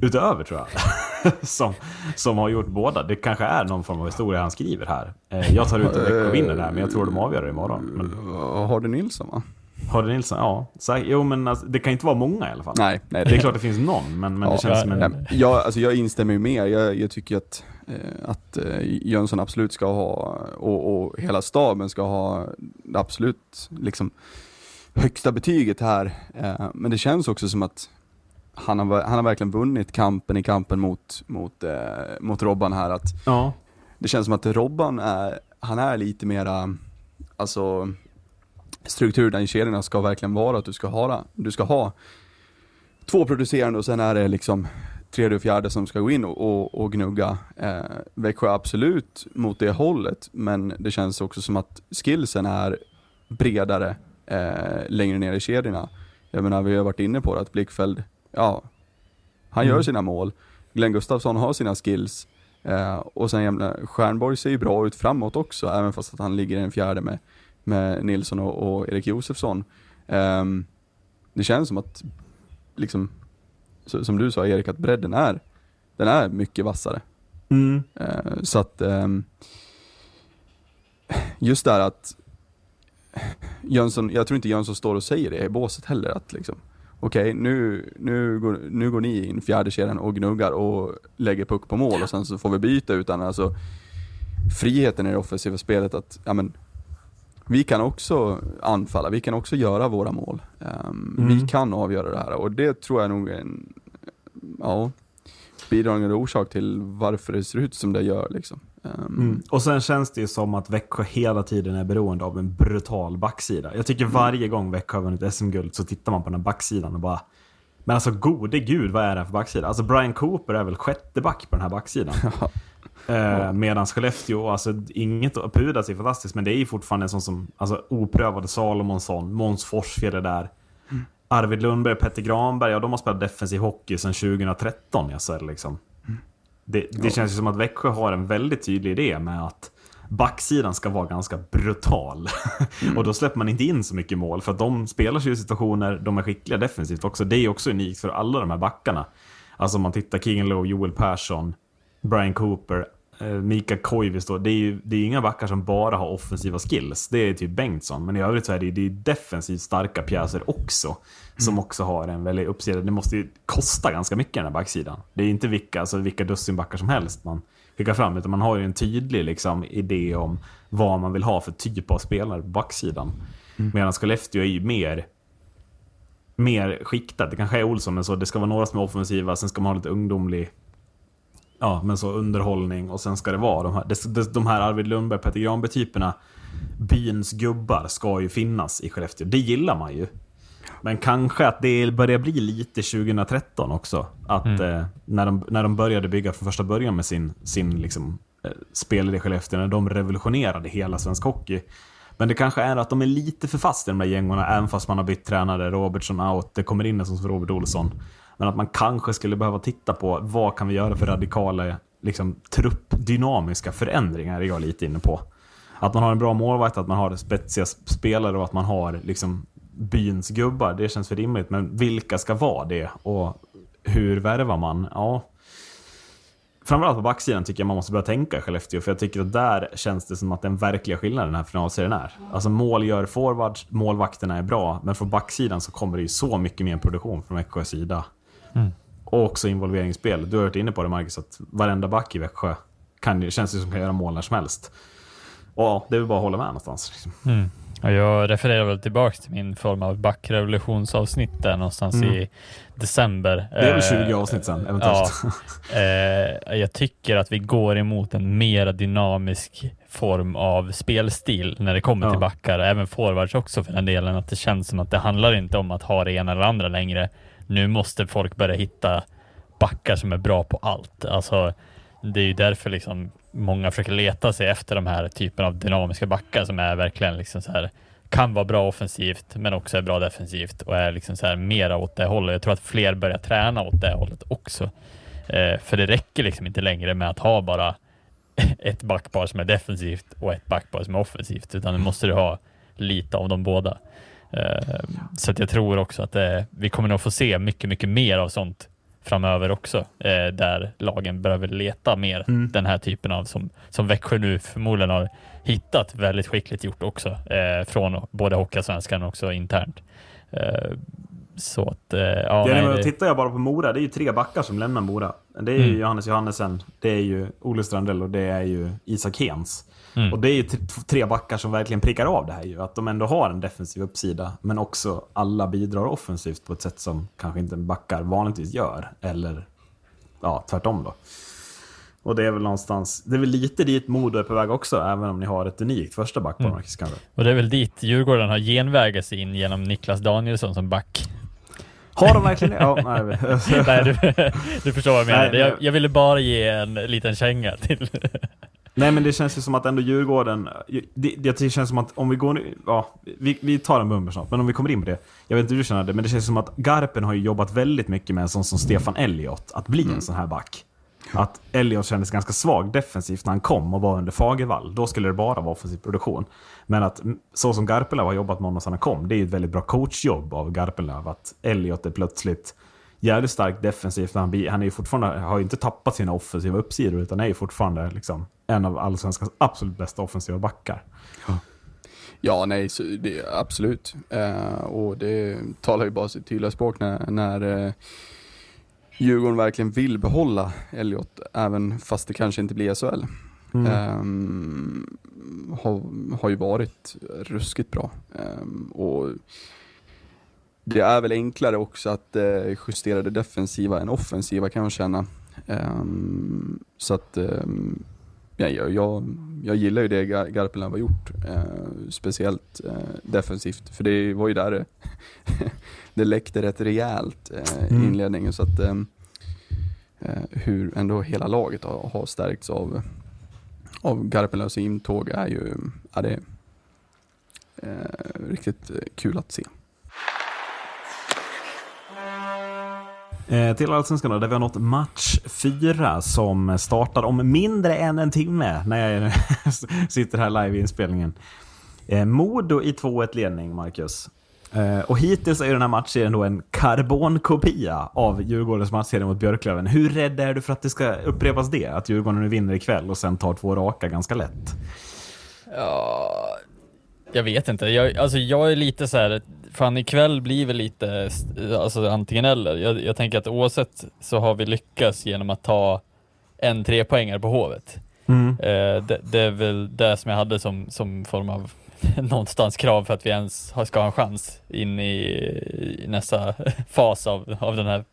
utöver tror jag. (laughs) som, som har gjort båda. Det kanske är någon form av historia han skriver här. Eh, Jag tar ut Växjö vinner där, men jag tror de avgör det imorgon. Men Uh, Hardy Nilsson va? Hardy Nilsson, ja. Så, jo men alltså, det kan inte vara många i alla fall. Nej, nej. Det är klart det finns någon, men, men det Ja, känns ja, som en... Jag, alltså jag instämmer ju med. Jag, jag tycker att, eh, att eh, Jönsson absolut ska ha, och, och hela staben ska ha det absolut liksom, högsta betyget här. Eh, men det känns också som att han har, han har verkligen vunnit kampen i kampen mot, mot, mot Robban här. Att Ja. det känns som att Robban är, han är lite mera, alltså strukturen i kedjorna ska verkligen vara att du ska ha, du ska ha två producerande och sen är det liksom tredje och fjärde som ska gå in och, och, och gnugga. Eh, Växjö absolut mot det hållet, men det känns också som att skillsen är bredare eh, längre ner i kedjorna. Jag menar, vi har varit inne på det, att Blickfeld, ja, han gör sina mål. Glenn Gustafsson har sina skills. Eh, och sen jämna, Stjernborg ser ju bra ut framåt också, även fast att han ligger i den fjärde med, med Nilsson och, och Erik Josefsson. Ehm, det känns som att, liksom, så, som du sa Erik, att bredden är, den är mycket vassare. Mm. Eh, så att, ehm, just där att Jönsson, jag tror inte Jönsson står och säger det i båset heller, att liksom, okej nu, nu, går, nu går ni in fjärde kedjan och gnuggar och lägger puck på mål och sen så får vi byta, utan alltså friheten i det offensiva spelet att, ja men, vi kan också anfalla, vi kan också göra våra mål. Ehm, Mm. Vi kan avgöra det här och det tror jag nog är en, ja, bidragande orsak till varför det ser ut som det gör. Liksom. Ehm, Mm. Och sen känns det ju som att Växjö hela tiden är beroende av en brutal backsida. Jag tycker varje gång Växjö har vunnit SM-guld så tittar man på den här backsidan och bara Men alltså gode gud, vad är det här för backsida? Alltså Brian Cooper är väl sjätte back på den här backsidan. (laughs) Eh, Medan Skellefteå, alltså inget, Pudas är fantastiskt men det är ju fortfarande en sån som, alltså oprövade Salomonsson, Måns Forsfjäll är där. Arvid Lundberg, Petter Granberg, ja de har spelat defensiv hockey sedan 2013 i SHL liksom. Det, det känns ju som att Växjö har en väldigt tydlig idé med att backsidan ska vara ganska brutal. (laughs) och då släpper man inte in så mycket mål för att de spelar sig i situationer, de är skickliga defensivt också. Det är också unikt för alla de här backarna. Alltså om man tittar Keegan Lowe, Joel Persson, Brian Cooper, eh, Mika Koivisto. Det är ju det är inga backar som bara har offensiva skills. Det är typ Bengtsson. Men i övrigt så är det, det är defensivt starka pjäser också. Som också har en väldigt uppsida. Det måste ju kosta ganska mycket den här backsidan. Det är inte vilka, alltså, vilka dussinbackar som helst man skickar fram. Utan man har ju en tydlig liksom, idé om vad man vill ha för typ av spelare på backsidan. Medan Skellefteå är ju mer mer skiktat. Det kanske är Olsson, men så det ska vara några som är offensiva, sen ska man ha lite ungdomlig Ja, men så underhållning och sen ska det vara de här, de här Arvid Lundberg, Petter Granberg-typerna. Byns gubbar ska ju finnas i Skellefteå. Det gillar man ju. Men kanske att det börjar bli lite 2013 också. Att eh, när, de, när de började bygga från första början med sin, sin liksom, eh, spelare i Skellefteå, när de revolutionerade hela svensk hockey. Men det kanske är att de är lite för fast i de här gängorna, även fast man har bytt tränare. Robertson out, det kommer in en som Robert Olsson. Men att man kanske skulle behöva titta på vad kan vi göra för radikala liksom, truppdynamiska förändringar, är jag lite inne på. Att man har en bra målvakt, att man har spetsiga spelare och att man har liksom, byns gubbar, det känns för rimligt. Men vilka ska vara det? Och hur värvar man? Ja, Framförallt på backsidan tycker jag man måste börja tänka i Skellefteå, för jag tycker att där känns det som att den verkliga skillnaden den här finalserien är. Alltså mål gör forwards, målvakterna är bra, men från backsidan så kommer det ju så mycket mer produktion från Växjös sida. Och också involveringsspel. Du har varit inne på det Marcus, att varenda back i Växjö kan, känns det som kan göra mål när som helst. Och ja, det är väl bara att hålla med någonstans. Liksom. Mm. Jag refererar väl tillbaka till min form av backrevolutionsavsnitt där någonstans i december. Mm. Det är väl Eh, 20 avsnitt sen, eventuellt. Ja, (laughs) eh, jag tycker att vi går emot en mer dynamisk form av spelstil när det kommer Ja. till backar, även forwards också för den delen, att det känns som att det handlar inte om att ha det ena eller andra längre. Nu måste folk börja hitta backar som är bra på allt. Alltså, det är ju därför liksom många försöker leta sig efter de här typen av dynamiska backar som är verkligen liksom så här kan vara bra offensivt men också är bra defensivt och är liksom så här mera åt det hållet. Jag tror att fler börjar träna åt det hållet också. Eh, för det räcker liksom inte längre med att ha bara (laughs) ett backpar som är defensivt och ett backpar som är offensivt, utan nu måste du ha lite av de båda. Eh, så jag tror också att eh, vi kommer nog få se mycket, mycket mer av sånt framöver också, eh, där lagen behöver leta mer den här typen av som, som Växjö nu förmodligen har hittat väldigt skickligt gjort också, eh, från både Hockeyallsvenskan och också internt. Eh, så att, eh, ja, Det nej, det... Tittar jag bara på Mora, det är ju tre backar som lämnar Mora. Det är ju Mm. Johannes Johannesen, det är ju Olle Strandell och det är ju Isak Hens. Mm. Och det är ju t- tre backar som verkligen prickar av det här ju. Att de ändå har en defensiv uppsida, men också alla bidrar offensivt på ett sätt som kanske inte backar vanligtvis gör. Eller ja, tvärtom då. Och det är väl någonstans, det är väl lite dit Modo är på väg också, även om ni har ett unikt första backpar, Mm. Marcus kanske. Och det är väl dit Djurgården har genvägat sig in genom Niklas Danielsson som back. Har de verkligen det? Ja, nej, (laughs) Nej, du, du förstår vad jag menar. Nej, jag, jag ville bara ge en liten känga till... Nej men det känns ju som att ändå Djurgården, det, det känns som att om vi går nu, ja, vi, vi tar en bumper snart, men om vi kommer in på det. Jag vet inte hur du känner det, men det känns som att Garpen har ju jobbat väldigt mycket med en sån som Stefan Elliott, att bli en sån här back. Att Elliott kändes ganska svag defensivt när han kom och var under Fagervall. Då skulle det bara vara offensiv produktion. Men att mm, så som Garpenlöv har jobbat med honom sedan han kom, det är ju ett väldigt bra coachjobb av Garpenlöv. Att Elliott är plötsligt jävligt stark defensivt. Han, han är ju fortfarande, har ju inte tappat sina offensiva uppsidor utan är ju fortfarande liksom en av allsvenskans absolut bästa offensiva backar. Ja, nej, så det, absolut. Eh, och det talar ju bara sitt tydliga språk när, när eh, Djurgården verkligen vill behålla Elliot, även fast det kanske inte blir SHL. Ehm, har, har ju varit ruskigt bra. Ehm, och det är väl enklare också att eh, justera det defensiva än offensiva kan jag känna. Ehm, så att ehm, ja, jag, jag, jag gillar ju det Gar- Garpenlöv har gjort, eh, speciellt eh, defensivt, för det var ju där det, (laughs) det läckte rätt rejält eh, i Mm. inledningen. Så att ehm, eh, hur ändå hela laget har, har stärkts av, av Garpenlövs intåg är ju, ja, det är eh, riktigt eh, kul att se. Eh, till Allsvenskan då, där vi har nått match fyra som startar om mindre än en timme när jag (laughs) sitter här live i inspelningen. Eh, Modo i 2-1 ledning, Marcus. Eh, och hittills är den här matchserien då en karbonkopia av Djurgårdens matchserie mot Björklöven. Hur rädd är du för att det ska upprepas det? Att Djurgården nu vinner ikväll och sen tar två raka ganska lätt? Ja, jag vet inte. Jag, alltså jag är lite så här, fan ikväll blir väl lite alltså antingen eller. Jag, jag tänker att oavsett så har vi lyckats genom att ta en trepoängare på Hovet. Mm. Eh, det, det är väl det som jag hade som, som form av (laughs) någonstans krav för att vi ens ska ha en chans in i, i nästa (laughs) fas av, av den här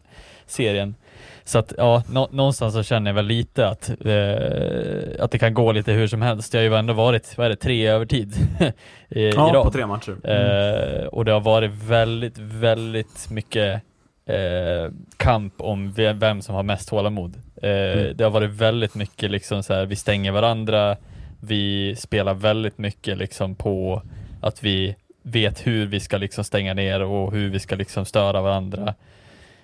serien. Så att ja, nå, någonstans så känner jag väl lite att, eh, att det kan gå lite hur som helst. Det har ju ändå varit, vad är det, tre övertid i, (laughs) i Ja, rad. på tre matcher. Mm. Eh, och det har varit väldigt, väldigt mycket eh, kamp om ve- vem som har mest tålamod. Eh, Mm. Det har varit väldigt mycket liksom så här, vi stänger varandra, vi spelar väldigt mycket liksom på att vi vet hur vi ska liksom stänga ner och hur vi ska liksom störa varandra.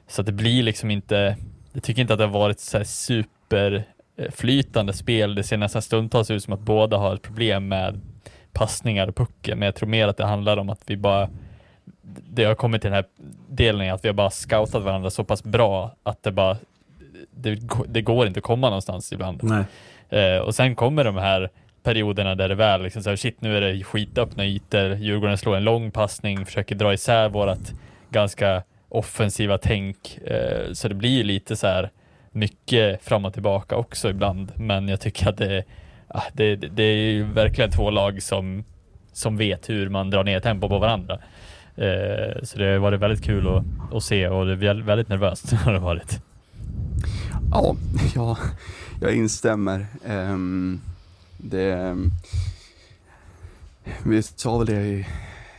Så det blir liksom inte, jag tycker inte att det har varit så här super eh, flytande spel. Det ser nästan stundtals ut som att båda har ett problem med passningar och pucken, men jag tror mer att det handlar om att vi bara det har kommit till den här delen att vi har bara scoutat varandra så pass bra att det bara det, det går inte att komma någonstans ibland. Nej. Eh, och sen kommer de här perioderna där det väl liksom så här, shit nu är det skitöppna ytor, Djurgården slår en lång passning, försöker dra isär vårat ganska offensiva tänk. Eh, så det blir ju lite så här mycket fram och tillbaka också ibland, men jag tycker att det, ah, det, det är ju verkligen två lag som, som vet hur man drar ner tempo på varandra. Eh, så det har varit väldigt kul att, att se och det är väldigt nervöst (laughs) har det varit. Ja, ja jag instämmer. Um, det, vi sa väl det i,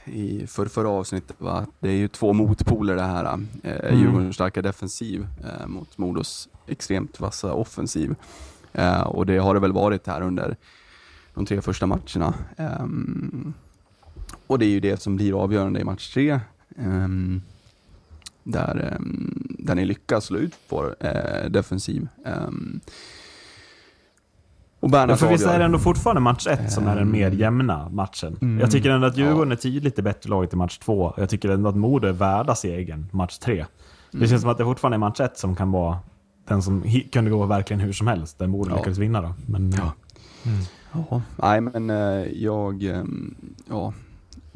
i för, förra avsnittet, va? att det är ju två motpoler det här. Eh, Mm. Djurgårdens starka defensiv eh, mot Modos extremt vassa offensiv. Eh, och det har det väl varit här under de tre första matcherna. Ehm, och det är ju det som blir avgörande i match tre. Ehm, där, ehm, där ni lyckas slå ut vår eh, defensiv. Ehm, och Bernhard Ja, för visst är det ändå fortfarande match ett som är den mer jämna matchen. Mm. Jag tycker ändå att Djurgården är tydligt det bättre laget i match två. Jag tycker ändå att Modo är värda segern match tre. Det Mm. känns som att det fortfarande är match ett som kan vara den som kunde gå verkligen hur som helst, där Modo Ja. lyckades vinna då. Men, Ja. Ja, nej men eh, jag, ehm, ja,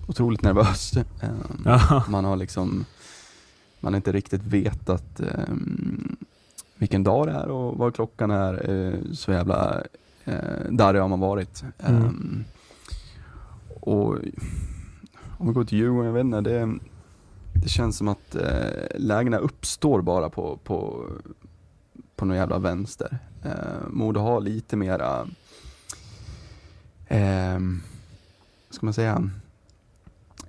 otroligt nervös. (laughs) Ehm. Man har liksom, man har inte riktigt vetat ehm, vilken dag det är och vad klockan är. Eh, så jävla eh, darrig har man varit. Mm. Ehm, och om vi går till Djurgården, jag vet inte, det, det känns som att eh, lägena uppstår bara på, på, på någon jävla vänster. Eh, Modo har lite mera, eh, ska man säga,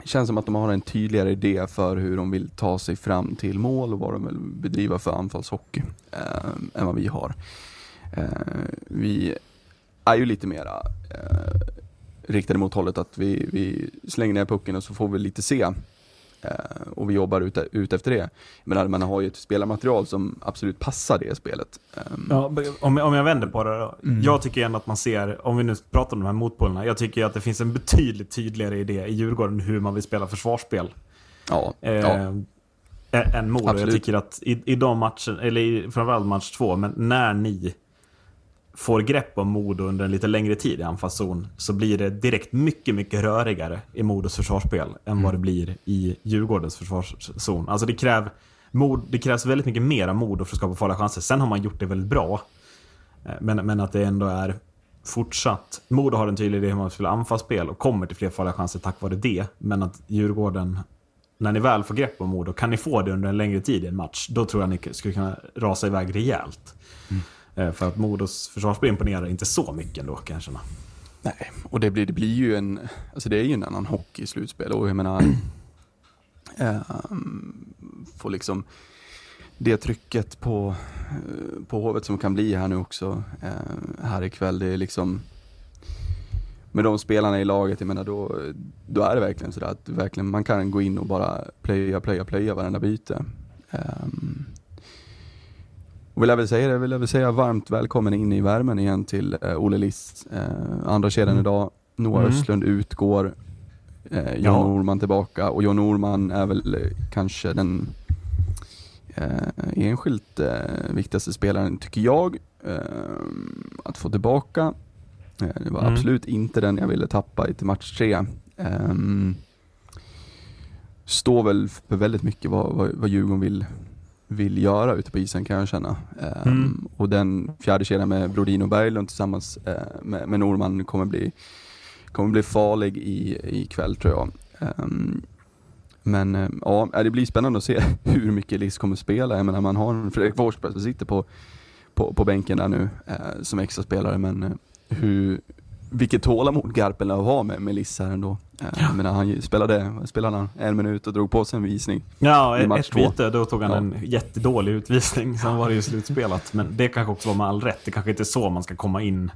det känns som att de har en tydligare idé för hur de vill ta sig fram till mål och vad de vill bedriva för anfallshockey eh, än vad vi har. Eh, vi är ju lite mera eh, riktade mot hållet att vi, vi slänger ner pucken och så får vi lite se. Eh, och vi jobbar ut, ut efter det. Men man har ju ett spelarmaterial som absolut passar det spelet. Ehm, Ja, om, jag- om jag vänder på det då. Mm. Jag tycker ändå att man ser, om vi nu pratar om de här motpolerna, jag tycker att det finns en betydligt tydligare idé i Djurgården hur man vill spela försvarsspel. ja, Eh, ja, än Modo. Jag tycker att i, i de matchen, eller i, framförallt match två, men när ni får grepp om Modo under en lite längre tid i anfallszon så blir det direkt mycket, mycket rörigare i Modos försvarsspel än vad det blir i Djurgårdens försvarszon. Alltså det, kräv, mod, det krävs väldigt mycket mer av Modo för att skapa farliga chanser. Sen har man gjort det väldigt bra. Eh, Men, men att det ändå är fortsatt. Modo har en tydlig idé hur man spelar anfallsspel och kommer till fler farliga chanser tack vare det. Men att Djurgården när ni väl får grepp om Modo, kan ni få det under en längre tid i en match, då tror jag ni skulle kunna rasa iväg rejält. Eh, Eh, för att Modos försvarsspel imponerar inte så mycket ändå kan jag känna. Nej, och det blir, det blir ju en, alltså det är ju en annan hockey i slutspel och jag menar, äh, (clears throat) får liksom det trycket på, eh, på Hovet som kan bli här nu också äh, här ikväll, det är liksom med de spelarna i laget, jag menar då, då är det verkligen sådär att verkligen, man kan gå in och bara plöja, plöja, plöja varenda byte. Um, och vill jag väl säga det, vill jag väl säga varmt välkommen in i värmen igen till uh, Olle Liss. Uh, andra kedjan Mm. idag, Noah Mm. Östlund utgår, uh, John Ja. Norman tillbaka och John Norman är väl eh, kanske den uh, enskilt uh, viktigaste spelaren tycker jag eh, att få tillbaka. Eh, Det var Mm. absolut inte den jag ville tappa i till match tre. Um, står väl för väldigt mycket vad, vad, vad Djurgården vill, vill göra ute på isen kan jag känna. Um, Mm. Och den fjärde kedjan med Brodin och Berglund tillsammans eh, med, med Norman kommer bli, kommer bli farlig i, i kväll tror jag. Um, men eh, ja, det blir spännande att se (laughs) hur mycket Liss kommer spela. Jag menar man har en Fredrik Forsberg som sitter på, på, på bänken där nu eh, som extra spelare men hur, vilket tålamod Garpenlöv har med, med Liss här ändå. Eh, jag menar, han spelade, spelade han en minut och drog på sig en visning. Ja, I match ett två. byte, då tog han Ja. en jättedålig utvisning. Sen var det ju slutspelat. Men det kanske också var med all rätt. Det kanske inte är så man ska komma in.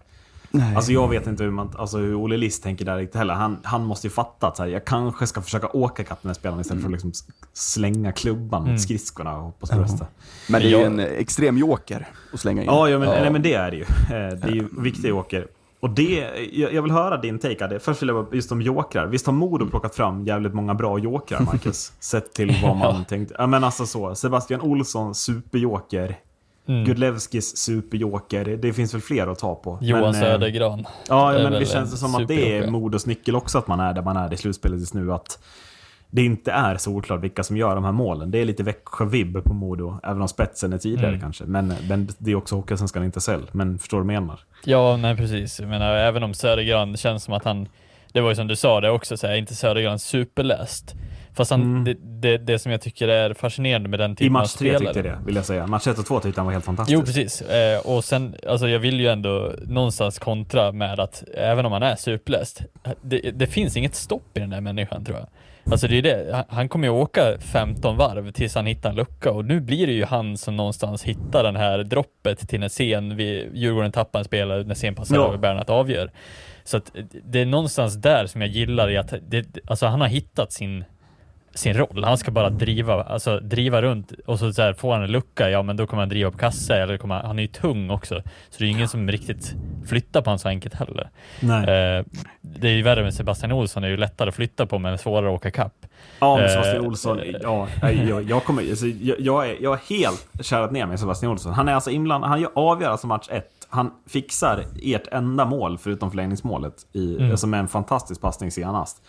Nej. Alltså jag vet inte hur, man, alltså hur Olle Liss tänker där riktigt heller. Han, han måste ju fatta att så här, jag kanske ska försöka åka ikapp den här spelaren istället för att liksom s- slänga klubban Mm. mot skridskorna och hoppas på bästa. men det är ju en extrem joker att slänga in. Ja, ja, men, Nej, men det är det ju. Eh, Det är ju viktiga joker. Och det, jag, vill höra din take Adde. Först vill jag bara, just om jokrar. Visst har Modo plockat fram jävligt många bra jokrar, Marcus? (laughs) Sett till vad man tänkte. Ja, men alltså så. Sebastian Olsson, superjoker. Mm. Gudlevskis superjoker. Det finns väl fler att ta på. Johan Men, eh, Södergran. Ja, ja men det känns som att det är. Modos nyckel också, att man är där man är i slutspelet just nu. Att det inte är så oklart vilka som gör de här målen. Det är lite Växjö-vibb på Modo, även om spetsen är tidigare Mm. kanske. Men, men det är också Hockeyallsvenskan inte sälj. Men förstår du vad jag menar? Ja, nej precis. Jag menar, även om Södergran känns som att han, det var ju som du sa det också, så här, inte Södergran superläst. Fast han, Mm. det, det, det som jag tycker är fascinerande med den I typen av match tre spelare. tyckte jag det, vill jag säga. Match 1 och 2 tyckte han var helt fantastisk. Jo, precis. Eh, och sen, alltså jag vill ju ändå någonstans kontra med att även om han är superläst, det, det finns inget stopp i den där människan tror jag. Alltså det är det, han- kommer ju åka 15 varv tills han hittar en lucka och nu blir det ju han som någonstans hittar den här droppet till när sen vi, Djurgården tappar en spelare, när sen passar Ja. över Bernhardt avgör. Så att det är någonstans där som jag gillar i att, det, alltså han har hittat sin sin roll. Han ska bara driva, alltså driva runt och så, så här, får han en lucka, ja men då kommer han driva på kassa eller kommer han, han är ju tung också. Så det är ingen som riktigt flyttar på honom så enkelt heller. Nej. Eh, det är ju värre med Sebastian Olsson, det är ju lättare att flytta på men svårare att åka kapp. Ja, men Eh, Sebastian Olsson, ja, jag, jag, kommer, alltså, jag, jag, är, jag är helt kärat ner med Sebastian Olsson. Han är alltså inblandad, han gör- avgör alltså match 1. Han fixar ert enda mål förutom förlängningsmålet, i, Mm. alltså med en fantastisk passning senast.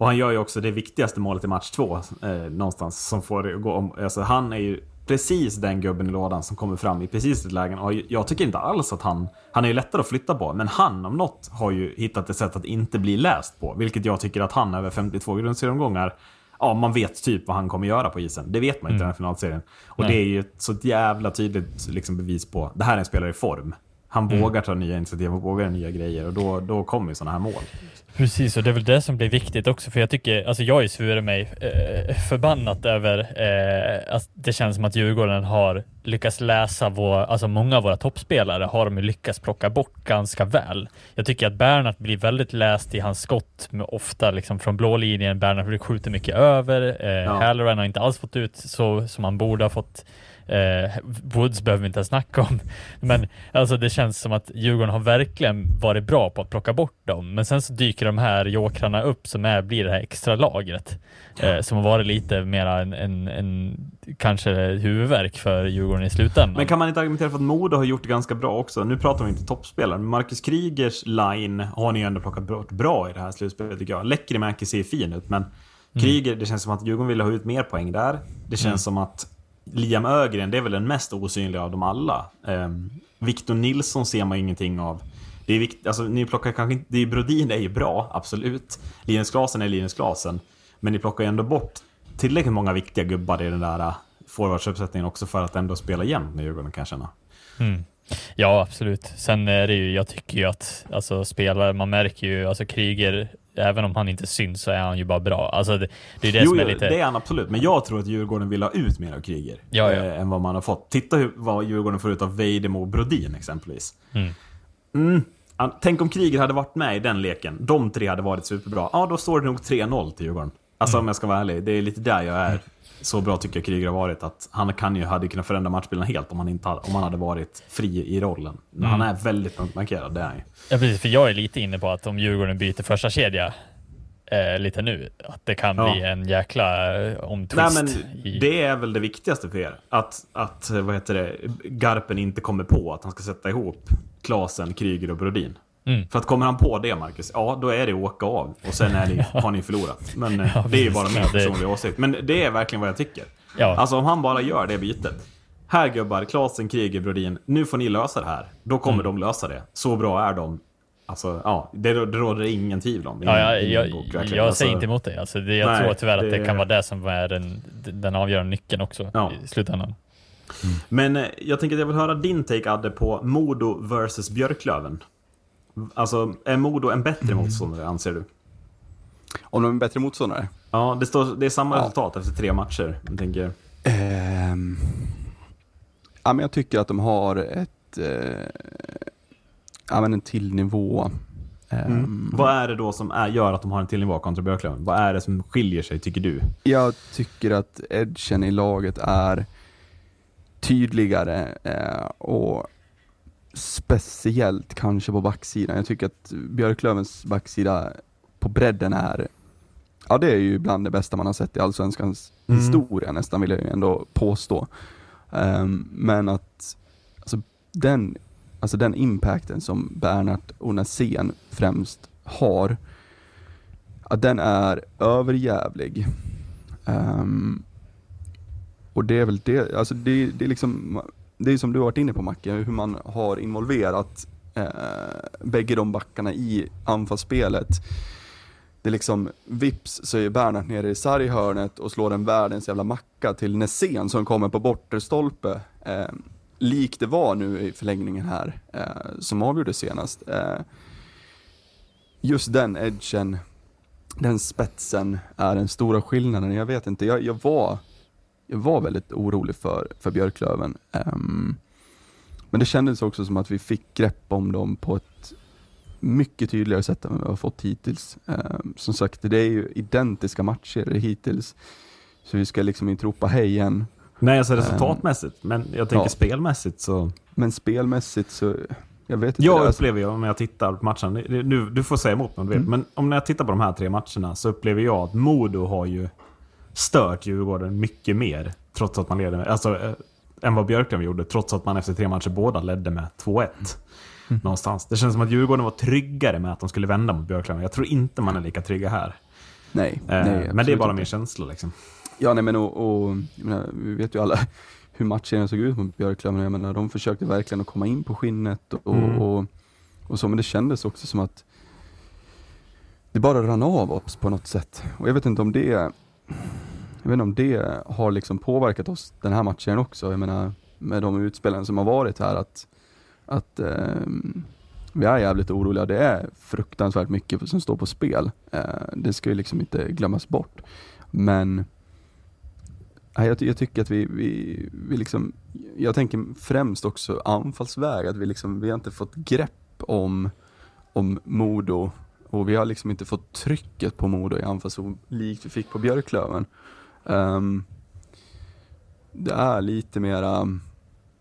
Och han gör ju också det viktigaste målet i match 2, eh, någonstans, som får gå om. Alltså, han är ju precis den gubben i lådan som kommer fram i precis det lägen. Och jag tycker inte alls att han... Han är ju lättare att flytta på, men han om något har ju hittat ett sätt att inte bli läst på. Vilket jag tycker att han över 52 grundserieomgångar Ja, man vet typ vad han kommer göra på isen. Det vet man inte i den här finalserien. Och Nej. det är ju ett så jävla tydligt liksom, bevis på det här är en spelare i form. Han vågar ta nya initiativ och vågar nya grejer och då, då kommer ju sådana här mål. Precis, och det är väl det som blir viktigt också, för jag tycker, alltså jag är svurit mig eh, förbannat över eh, att det känns som att Djurgården har lyckats läsa vår, alltså många av våra toppspelare har de lyckats plocka bort ganska väl. Jag tycker att Bernhardt blir väldigt läst i hans skott, med ofta liksom från blå linjen. Bernhardt skjuter mycket över. Eh, Ja. Halloran har inte alls fått ut så som han borde ha fått. Eh, Woods behöver vi inte ens snacka om. (laughs) Men alltså det känns som att Djurgården har verkligen varit bra på att plocka bort dem. Men sen så dyker de här jokrarna upp som är, blir det här extra lagret. Eh, som har varit lite mera en, en, en kanske huvudvärk för Djurgården i slutändan. Men kan man inte argumentera för att Modo har gjort det ganska bra också? Nu pratar vi inte toppspelare, men Marcus Krigers line har ni ju ändå plockat bort bra i det här slutspelet tycker jag. Lekkerimäki ser fin ut, men Kryger, det känns som att Djurgården ville ha ut mer poäng där. Det känns som att Liam Ögren, det är väl den mest osynliga av dem alla. Ehm, Victor Nilsson ser man ingenting av. Det är vikt, alltså ni plockar kanske inte, det är, Brodin är ju bra, absolut. Linus Klasen är Linus Klasen. Men ni plockar ju ändå bort tillräckligt många viktiga gubbar i den där äh, forwardsuppsättningen också för att ändå spela jämnt med Djurgården kan jag känna. Mm. Ja, absolut. Sen är det ju, jag tycker ju att alltså, spelare, man märker ju, alltså Kriger även om han inte syns så är han ju bara bra. Alltså det, det är det Jo, som är lite... det är han absolut. Men jag tror att Djurgården vill ha ut mer av Kryger. Ja, ja. Eh, än vad man har fått. Titta hur, vad Djurgården får ut av Vejdemo och Brodin exempelvis. Mm. Mm. Tänk om Kryger hade varit med i den leken. De tre hade varit superbra. Ja, då står det nog 3-0 till Djurgården. Alltså Mm. om jag ska vara ärlig. Det är lite där jag är. Så bra tycker jag Kryger har varit. Att han kan ju, hade kunnat förändra matchbilden helt om han, inte hade, om han hade varit fri i rollen. Men Mm. han är väldigt punktmarkerad, det är han ju. Ja, precis, för jag är lite inne på att om Djurgården byter första kedja eh, lite nu, att det kan Ja. bli en jäkla eh, Nej omtvist. men i... det är väl det viktigaste för er. Att, att vad heter det, Garpen inte kommer på att han ska sätta ihop Klasen, Kryger och Brodin. Mm. För att kommer han på det Marcus, ja då är det åka av och sen är ni, (laughs) har ni förlorat. Men eh, Ja, det är ju bara min det- personliga åsikt. Men det är verkligen vad jag tycker. Ja. Alltså om han bara gör det bytet. Här gubbar, Klasen, Kryger, Brodin. Nu får ni lösa det här. Då kommer Mm. de lösa det. Så bra är de. Alltså, ja, det, det råder det ingen tvivel om. Ja, jag, Ingen jag, bok, jag, verkligen. Alltså, säger inte emot dig. Alltså, det, jag Nej, tror tyvärr att det det- kan vara det som är den, den avgörande nyckeln också Ja. i slutändan. Men eh, jag tänker att jag vill höra din take Adde på Modo versus Björklöven. Alltså, är Modo en bättre motståndare anser du? Om de är en bättre motståndare? Ja, det, står, det är samma Ja. resultat efter tre matcher. Jag tänker, Ehm, ja, men jag tycker att de har ett, eh, ja, men en till nivå. Ehm, vad är det då som är, gör att de har en till nivå kontra Björklöven? Vad är det som skiljer sig, tycker du? Jag tycker att edgen i laget är tydligare eh, och speciellt kanske på backsidan. Jag tycker att Björklövens backsida på bredden är, ja det är ju bland det bästa man har sett i Allsvenskans Mm. historia nästan vill jag ju ändå påstå. Ehm, men att alltså, den, alltså den impacten som Bernhard Onasén främst har, att den är överjävlig. Ehm, och det är väl det, alltså det, det är liksom, det är som du har varit inne på Macke, hur man har involverat eh, bägge de backarna i anfallsspelet. Det är liksom, vips så är Bernhard nere i sarghörnet och slår en världens jävla macka till Nässén som kommer på bortre stolpe. Eh, likt det var nu i förlängningen här, eh, som avgjorde senast. Eh, just den edgen, den spetsen är den stora skillnaden. Jag vet inte, jag, jag var jag var väldigt orolig för, för Björklöven. Ehm, men det kändes också som att vi fick grepp om dem på ett mycket tydligare sätt än vad vi har fått hittills. Ehm, som sagt, det är ju identiska matcher hittills. Så vi ska liksom inte ropa hej igen. Nej, alltså resultatmässigt. Men jag tänker Ja. spelmässigt så... Men spelmässigt så, jag vet inte. Jag alltså, upplever ju om jag tittar på matchen, det- du, du får säga emot mig om du vill, Mm. men om när jag tittar på de här tre matcherna så upplever jag att Modo har ju stört Djurgården mycket mer, trots att man leder med, alltså, eh, än vad Björklöven gjorde, trots att man efter tre matcher båda ledde med 2-1. Mm. Någonstans. Det känns som att Djurgården var tryggare med att de skulle vända mot Björklöven. Jag tror inte man är lika trygga här. nej, Eh, nej, men det är bara min känsla liksom. Ja, nej men och, och menar, vi vet ju alla (laughs) hur matchen såg ut mot Björklöven. Jag menar, de försökte verkligen att komma in på skinnet och, Mm. och, och så, men det kändes också som att det bara rann av oss på något sätt. Och jag vet inte om det, jag vet inte om det har liksom påverkat oss den här matchen också. Jag menar, med de utspelen som har varit här, att, att eh, vi är jävligt oroliga. Det är fruktansvärt mycket som står på spel. Eh, det ska ju liksom inte glömmas bort. Men jag, jag tycker att vi, vi, vi liksom, jag tänker främst också anfallsväg, att vi liksom, vi har inte fått grepp om, om Modo och vi har liksom inte fått trycket på Modo i anfallszon likt vi fick på Björklöven. Ehm, det är lite mera,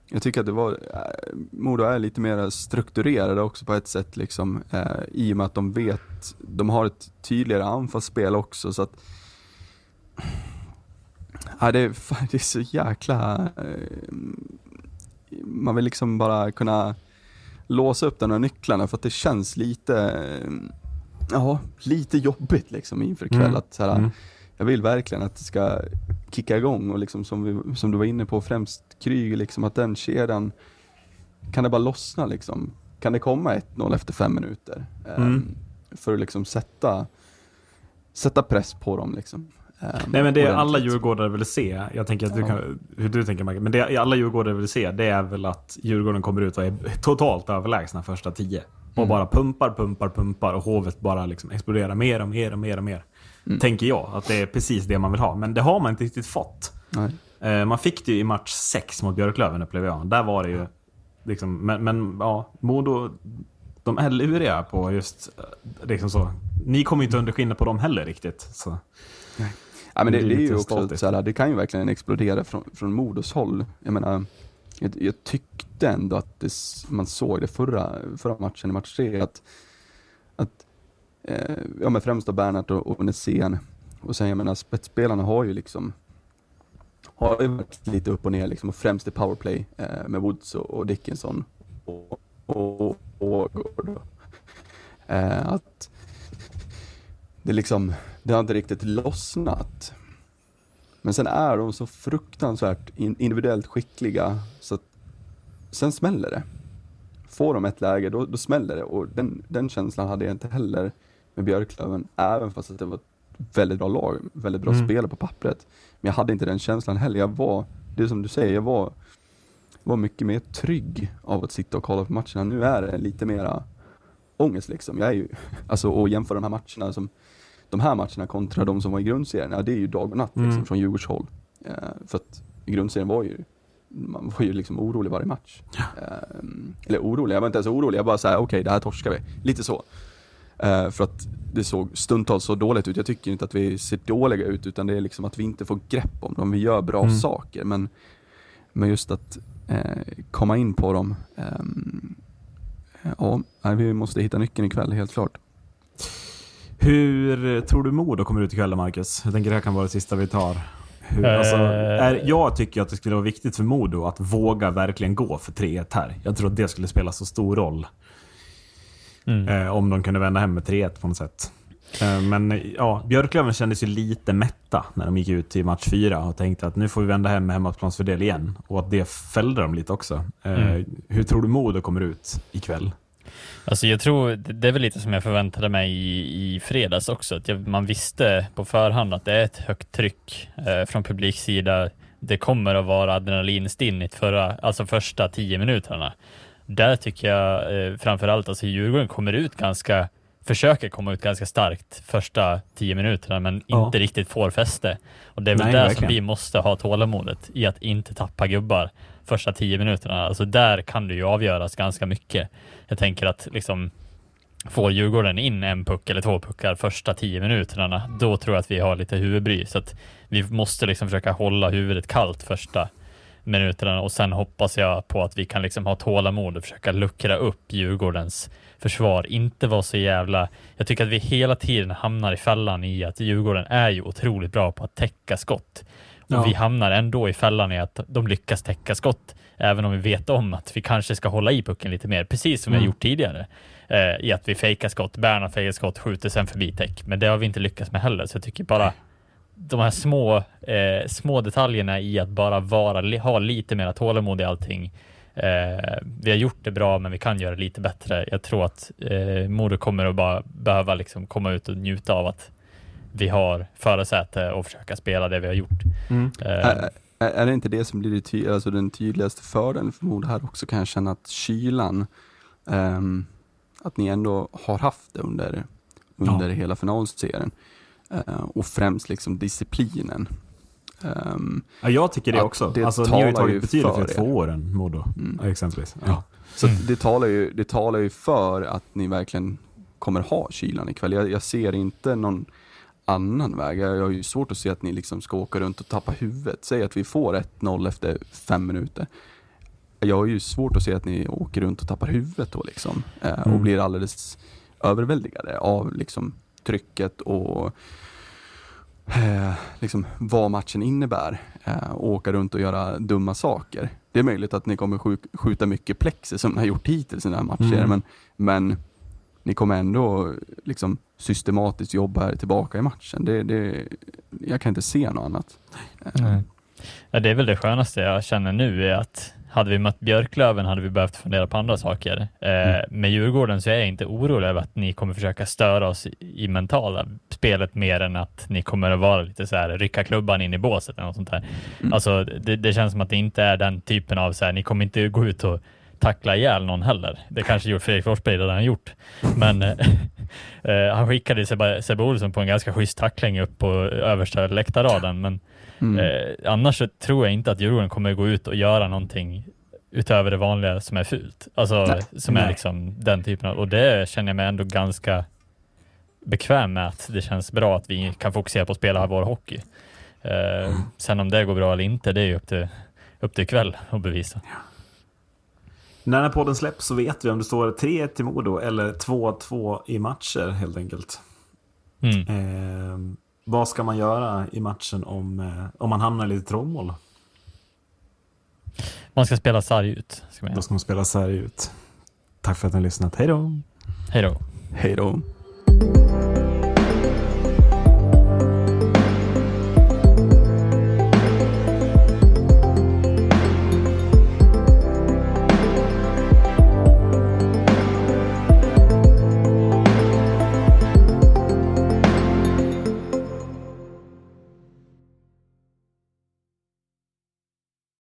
jag tycker att det var, eh, Modo är lite mer strukturerade också på ett sätt liksom, eh, i och med att de vet, de har ett tydligare anfallsspel också så att Ja, det, är, (laughs) det är så jäkla... Eh, man vill liksom bara kunna låsa upp de här nycklarna för att det känns lite, ja, lite jobbigt liksom inför ikväll. Mm. Att, så här, Mm. Jag vill verkligen att det ska kicka igång och liksom som, vi, som du var inne på, främst Kryger, liksom att den kedjan, kan det bara lossna liksom? Kan det komma 1-0 efter fem minuter? Mm. För att liksom sätta, sätta press på dem liksom. Nej men det alla djurgårdare vill se, jag tänker att du Ja. kan, hur du tänker Marcus, men det alla djurgårdare vill se det är väl att Djurgården kommer ut och är totalt överlägsna första tio. Och Mm. bara pumpar, pumpar, pumpar och Hovet bara liksom exploderar mer och mer och mer och mer. Mm. Tänker jag, att det är precis det man vill ha. Men det har man inte riktigt fått. Nej. Eh, man fick det ju i match 6 mot Björklöven upplever jag. Där var det ju liksom, men, men ja, Modo, de är luriga på just eh, liksom så. Ni kommer ju inte under skinnet på dem heller riktigt. Så. Ja, men det, Det är det är ju också statiskt. så här, det kan ju verkligen explodera från, från Modos håll. Jag menar, jag, jag tyckte ändå att det, man såg det förra, förra matchen, i match tre, att, att eh, ja men främst då Bernhardt och, och Nässén, och sen jag menar spetsspelarna har ju liksom har ju varit lite upp och ner liksom, och främst i powerplay eh, med Woods och, och Dickinson och, och, och, och Eh, att det liksom, det har inte riktigt lossnat. Men sen är de så fruktansvärt in, individuellt skickliga så att sen smäller det. Får de ett läge, då, då smäller det och den, den känslan hade jag inte heller med Björklöven, även fast att det var ett väldigt bra lag, väldigt bra Mm. spelare på pappret. Men jag hade inte den känslan heller. Jag var, det är som du säger, jag var, var mycket mer trygg av att sitta och kolla på matcherna. Nu är det lite mera ångest liksom. Jag är ju, (laughs) alltså och jämföra de här matcherna som de här matcherna kontra de som var i grundserien, ja det är ju dag och natt liksom, Mm. från Djurgårdshåll. Eh, för att grundserien var ju, man var ju liksom orolig varje match. Eh, eller orolig, jag var inte ens orolig, jag bara såhär, okej det här torskar vi. Lite så. Eh, för att det såg stundtals så dåligt ut. Jag tycker inte att vi ser dåliga ut, utan det är liksom att vi inte får grepp om dem. Vi gör bra Mm. saker, men, men just att eh, komma in på dem, ehm, ja, vi måste hitta nyckeln ikväll, helt klart. Hur tror du Modo kommer ut ikväll Marcus? Jag tänker det här kan vara det sista vi tar. Hur, Eh. alltså, är, jag tycker att det skulle vara viktigt för Modo att våga verkligen gå för 3-1 här. Jag tror att det skulle spela så stor roll. Mm. Eh, om de kunde vända hem med 3-1 på något sätt. Eh, men eh, ja, Björklöven kändes ju lite mätta när de gick ut i match 4 och tänkte att nu får vi vända hem med hemmaplansfördel igen. Och att det fällde dem lite också. Eh, Mm. Hur tror du Modo kommer ut ikväll? Alltså jag tror, det är väl lite som jag förväntade mig i, i fredags också, att jag, man visste på förhand att det är ett högt tryck eh, från publiksida. Det kommer att vara adrenalinstinnigt förra, alltså första tio minuterna. Där tycker jag eh, framförallt, alltså Djurgården kommer ut ganska, försöker komma ut ganska starkt första tio minuterna, men Ja. inte riktigt får fäste. Och det är väl Nej, där verkligen. som vi måste ha tålamodet i att inte tappa gubbar första tio minuterna. Alltså där kan det ju avgöras ganska mycket. Jag tänker att liksom får Djurgården in en puck eller två puckar första tio minuterna, då tror jag att vi har lite huvudbry. Så att vi måste liksom försöka hålla huvudet kallt första minuterna och sen hoppas jag på att vi kan liksom ha tålamod och försöka luckra upp Djurgårdens försvar. Inte vara så jävla... Jag tycker att vi hela tiden hamnar i fällan i att Djurgården är ju otroligt bra på att täcka skott. Och Ja. vi hamnar ändå i fällan i att de lyckas täcka skott, även om vi vet om att vi kanske ska hålla i pucken lite mer, precis som vi har Mm. gjort tidigare. Eh, I att vi fejkar skott, Bernhard fejkar skott, skjuter sen förbi täck. Men det har vi inte lyckats med heller, så jag tycker bara de här små, eh, små detaljerna i att bara vara, ha lite mer tålamod i allting. Eh, vi har gjort det bra, men vi kan göra det lite bättre. Jag tror att eh, Modo kommer att bara behöva liksom komma ut och njuta av att vi har förarsäte och försöka spela det vi har gjort. Mm. Eh, Är, det inte det som blir det ty- alltså den tydligaste fördelen för Modo här också kan jag känna att kylan, ehm, att ni ändå har haft det under, under hela finalserien. Eh, och främst liksom disciplinen. Ehm, Ja, jag tycker det också. det alltså, ni har ju tagit betydligt för fler två år än Modo, Mm. exempelvis. Ja. Så Mm. det, talar ju, det talar ju för att ni verkligen kommer ha kylan ikväll. Jag, jag ser inte någon annan väg. Jag, har ju svårt att se att ni liksom ska åka runt och tappa huvudet. Säg att vi får 1-0 efter fem minuter. Jag har ju svårt att se att ni åker runt och tappar huvudet då liksom. Eh, och Mm. blir alldeles överväldigade av liksom trycket och eh, liksom vad matchen innebär. Eh, och åka runt och göra dumma saker. Det är möjligt att ni kommer skj- skjuta mycket plexi som ni har gjort hittills i den här matchen. Mm. Men, men ni kommer ändå liksom systematiskt jobba er tillbaka i matchen. Det, det, jag kan inte se något annat. Eh, Ja, det är väl det skönaste jag känner nu är att hade vi mött Björklöven hade vi behövt fundera på andra saker. Eh, Mm. Med Djurgården så är jag inte orolig över att ni kommer försöka störa oss i, i mentala. spelet mer än att ni kommer att vara lite så här rycka klubban in i båset eller något sånt där. Mm. Alltså det, det känns som att det inte är den typen av så här, ni kommer inte gå ut och tackla ihjäl någon heller. Det kanske gjort Fredrik Forsberg redan gjort. Men (laughs) eh, eh, han skickade Sebbe, Sebbe Olsson på en ganska schysst tackling upp på översta läktarraden. Men Mm. eh, annars tror jag inte att Djurgården kommer gå ut och göra någonting utöver det vanliga som är fult. Alltså Nej. som är liksom den typen av, och det känner jag mig ändå ganska bekväm med att det känns bra att vi kan fokusera på att spela vår hockey. Eh, sen om det går bra eller inte, det är ju upp till, upp till ikväll att bevisa. När den här podden släpps så vet vi om det står 3-1 till Modo eller 2-2 i matcher helt enkelt. Mm. Eh, vad ska man göra i matchen om, eh, om man hamnar i lite trångmål? Man ska spela sarg ut. Ska man Då ska man spela sarg ut. Tack för att ni har lyssnat. Hej då! Hej då. Hej då.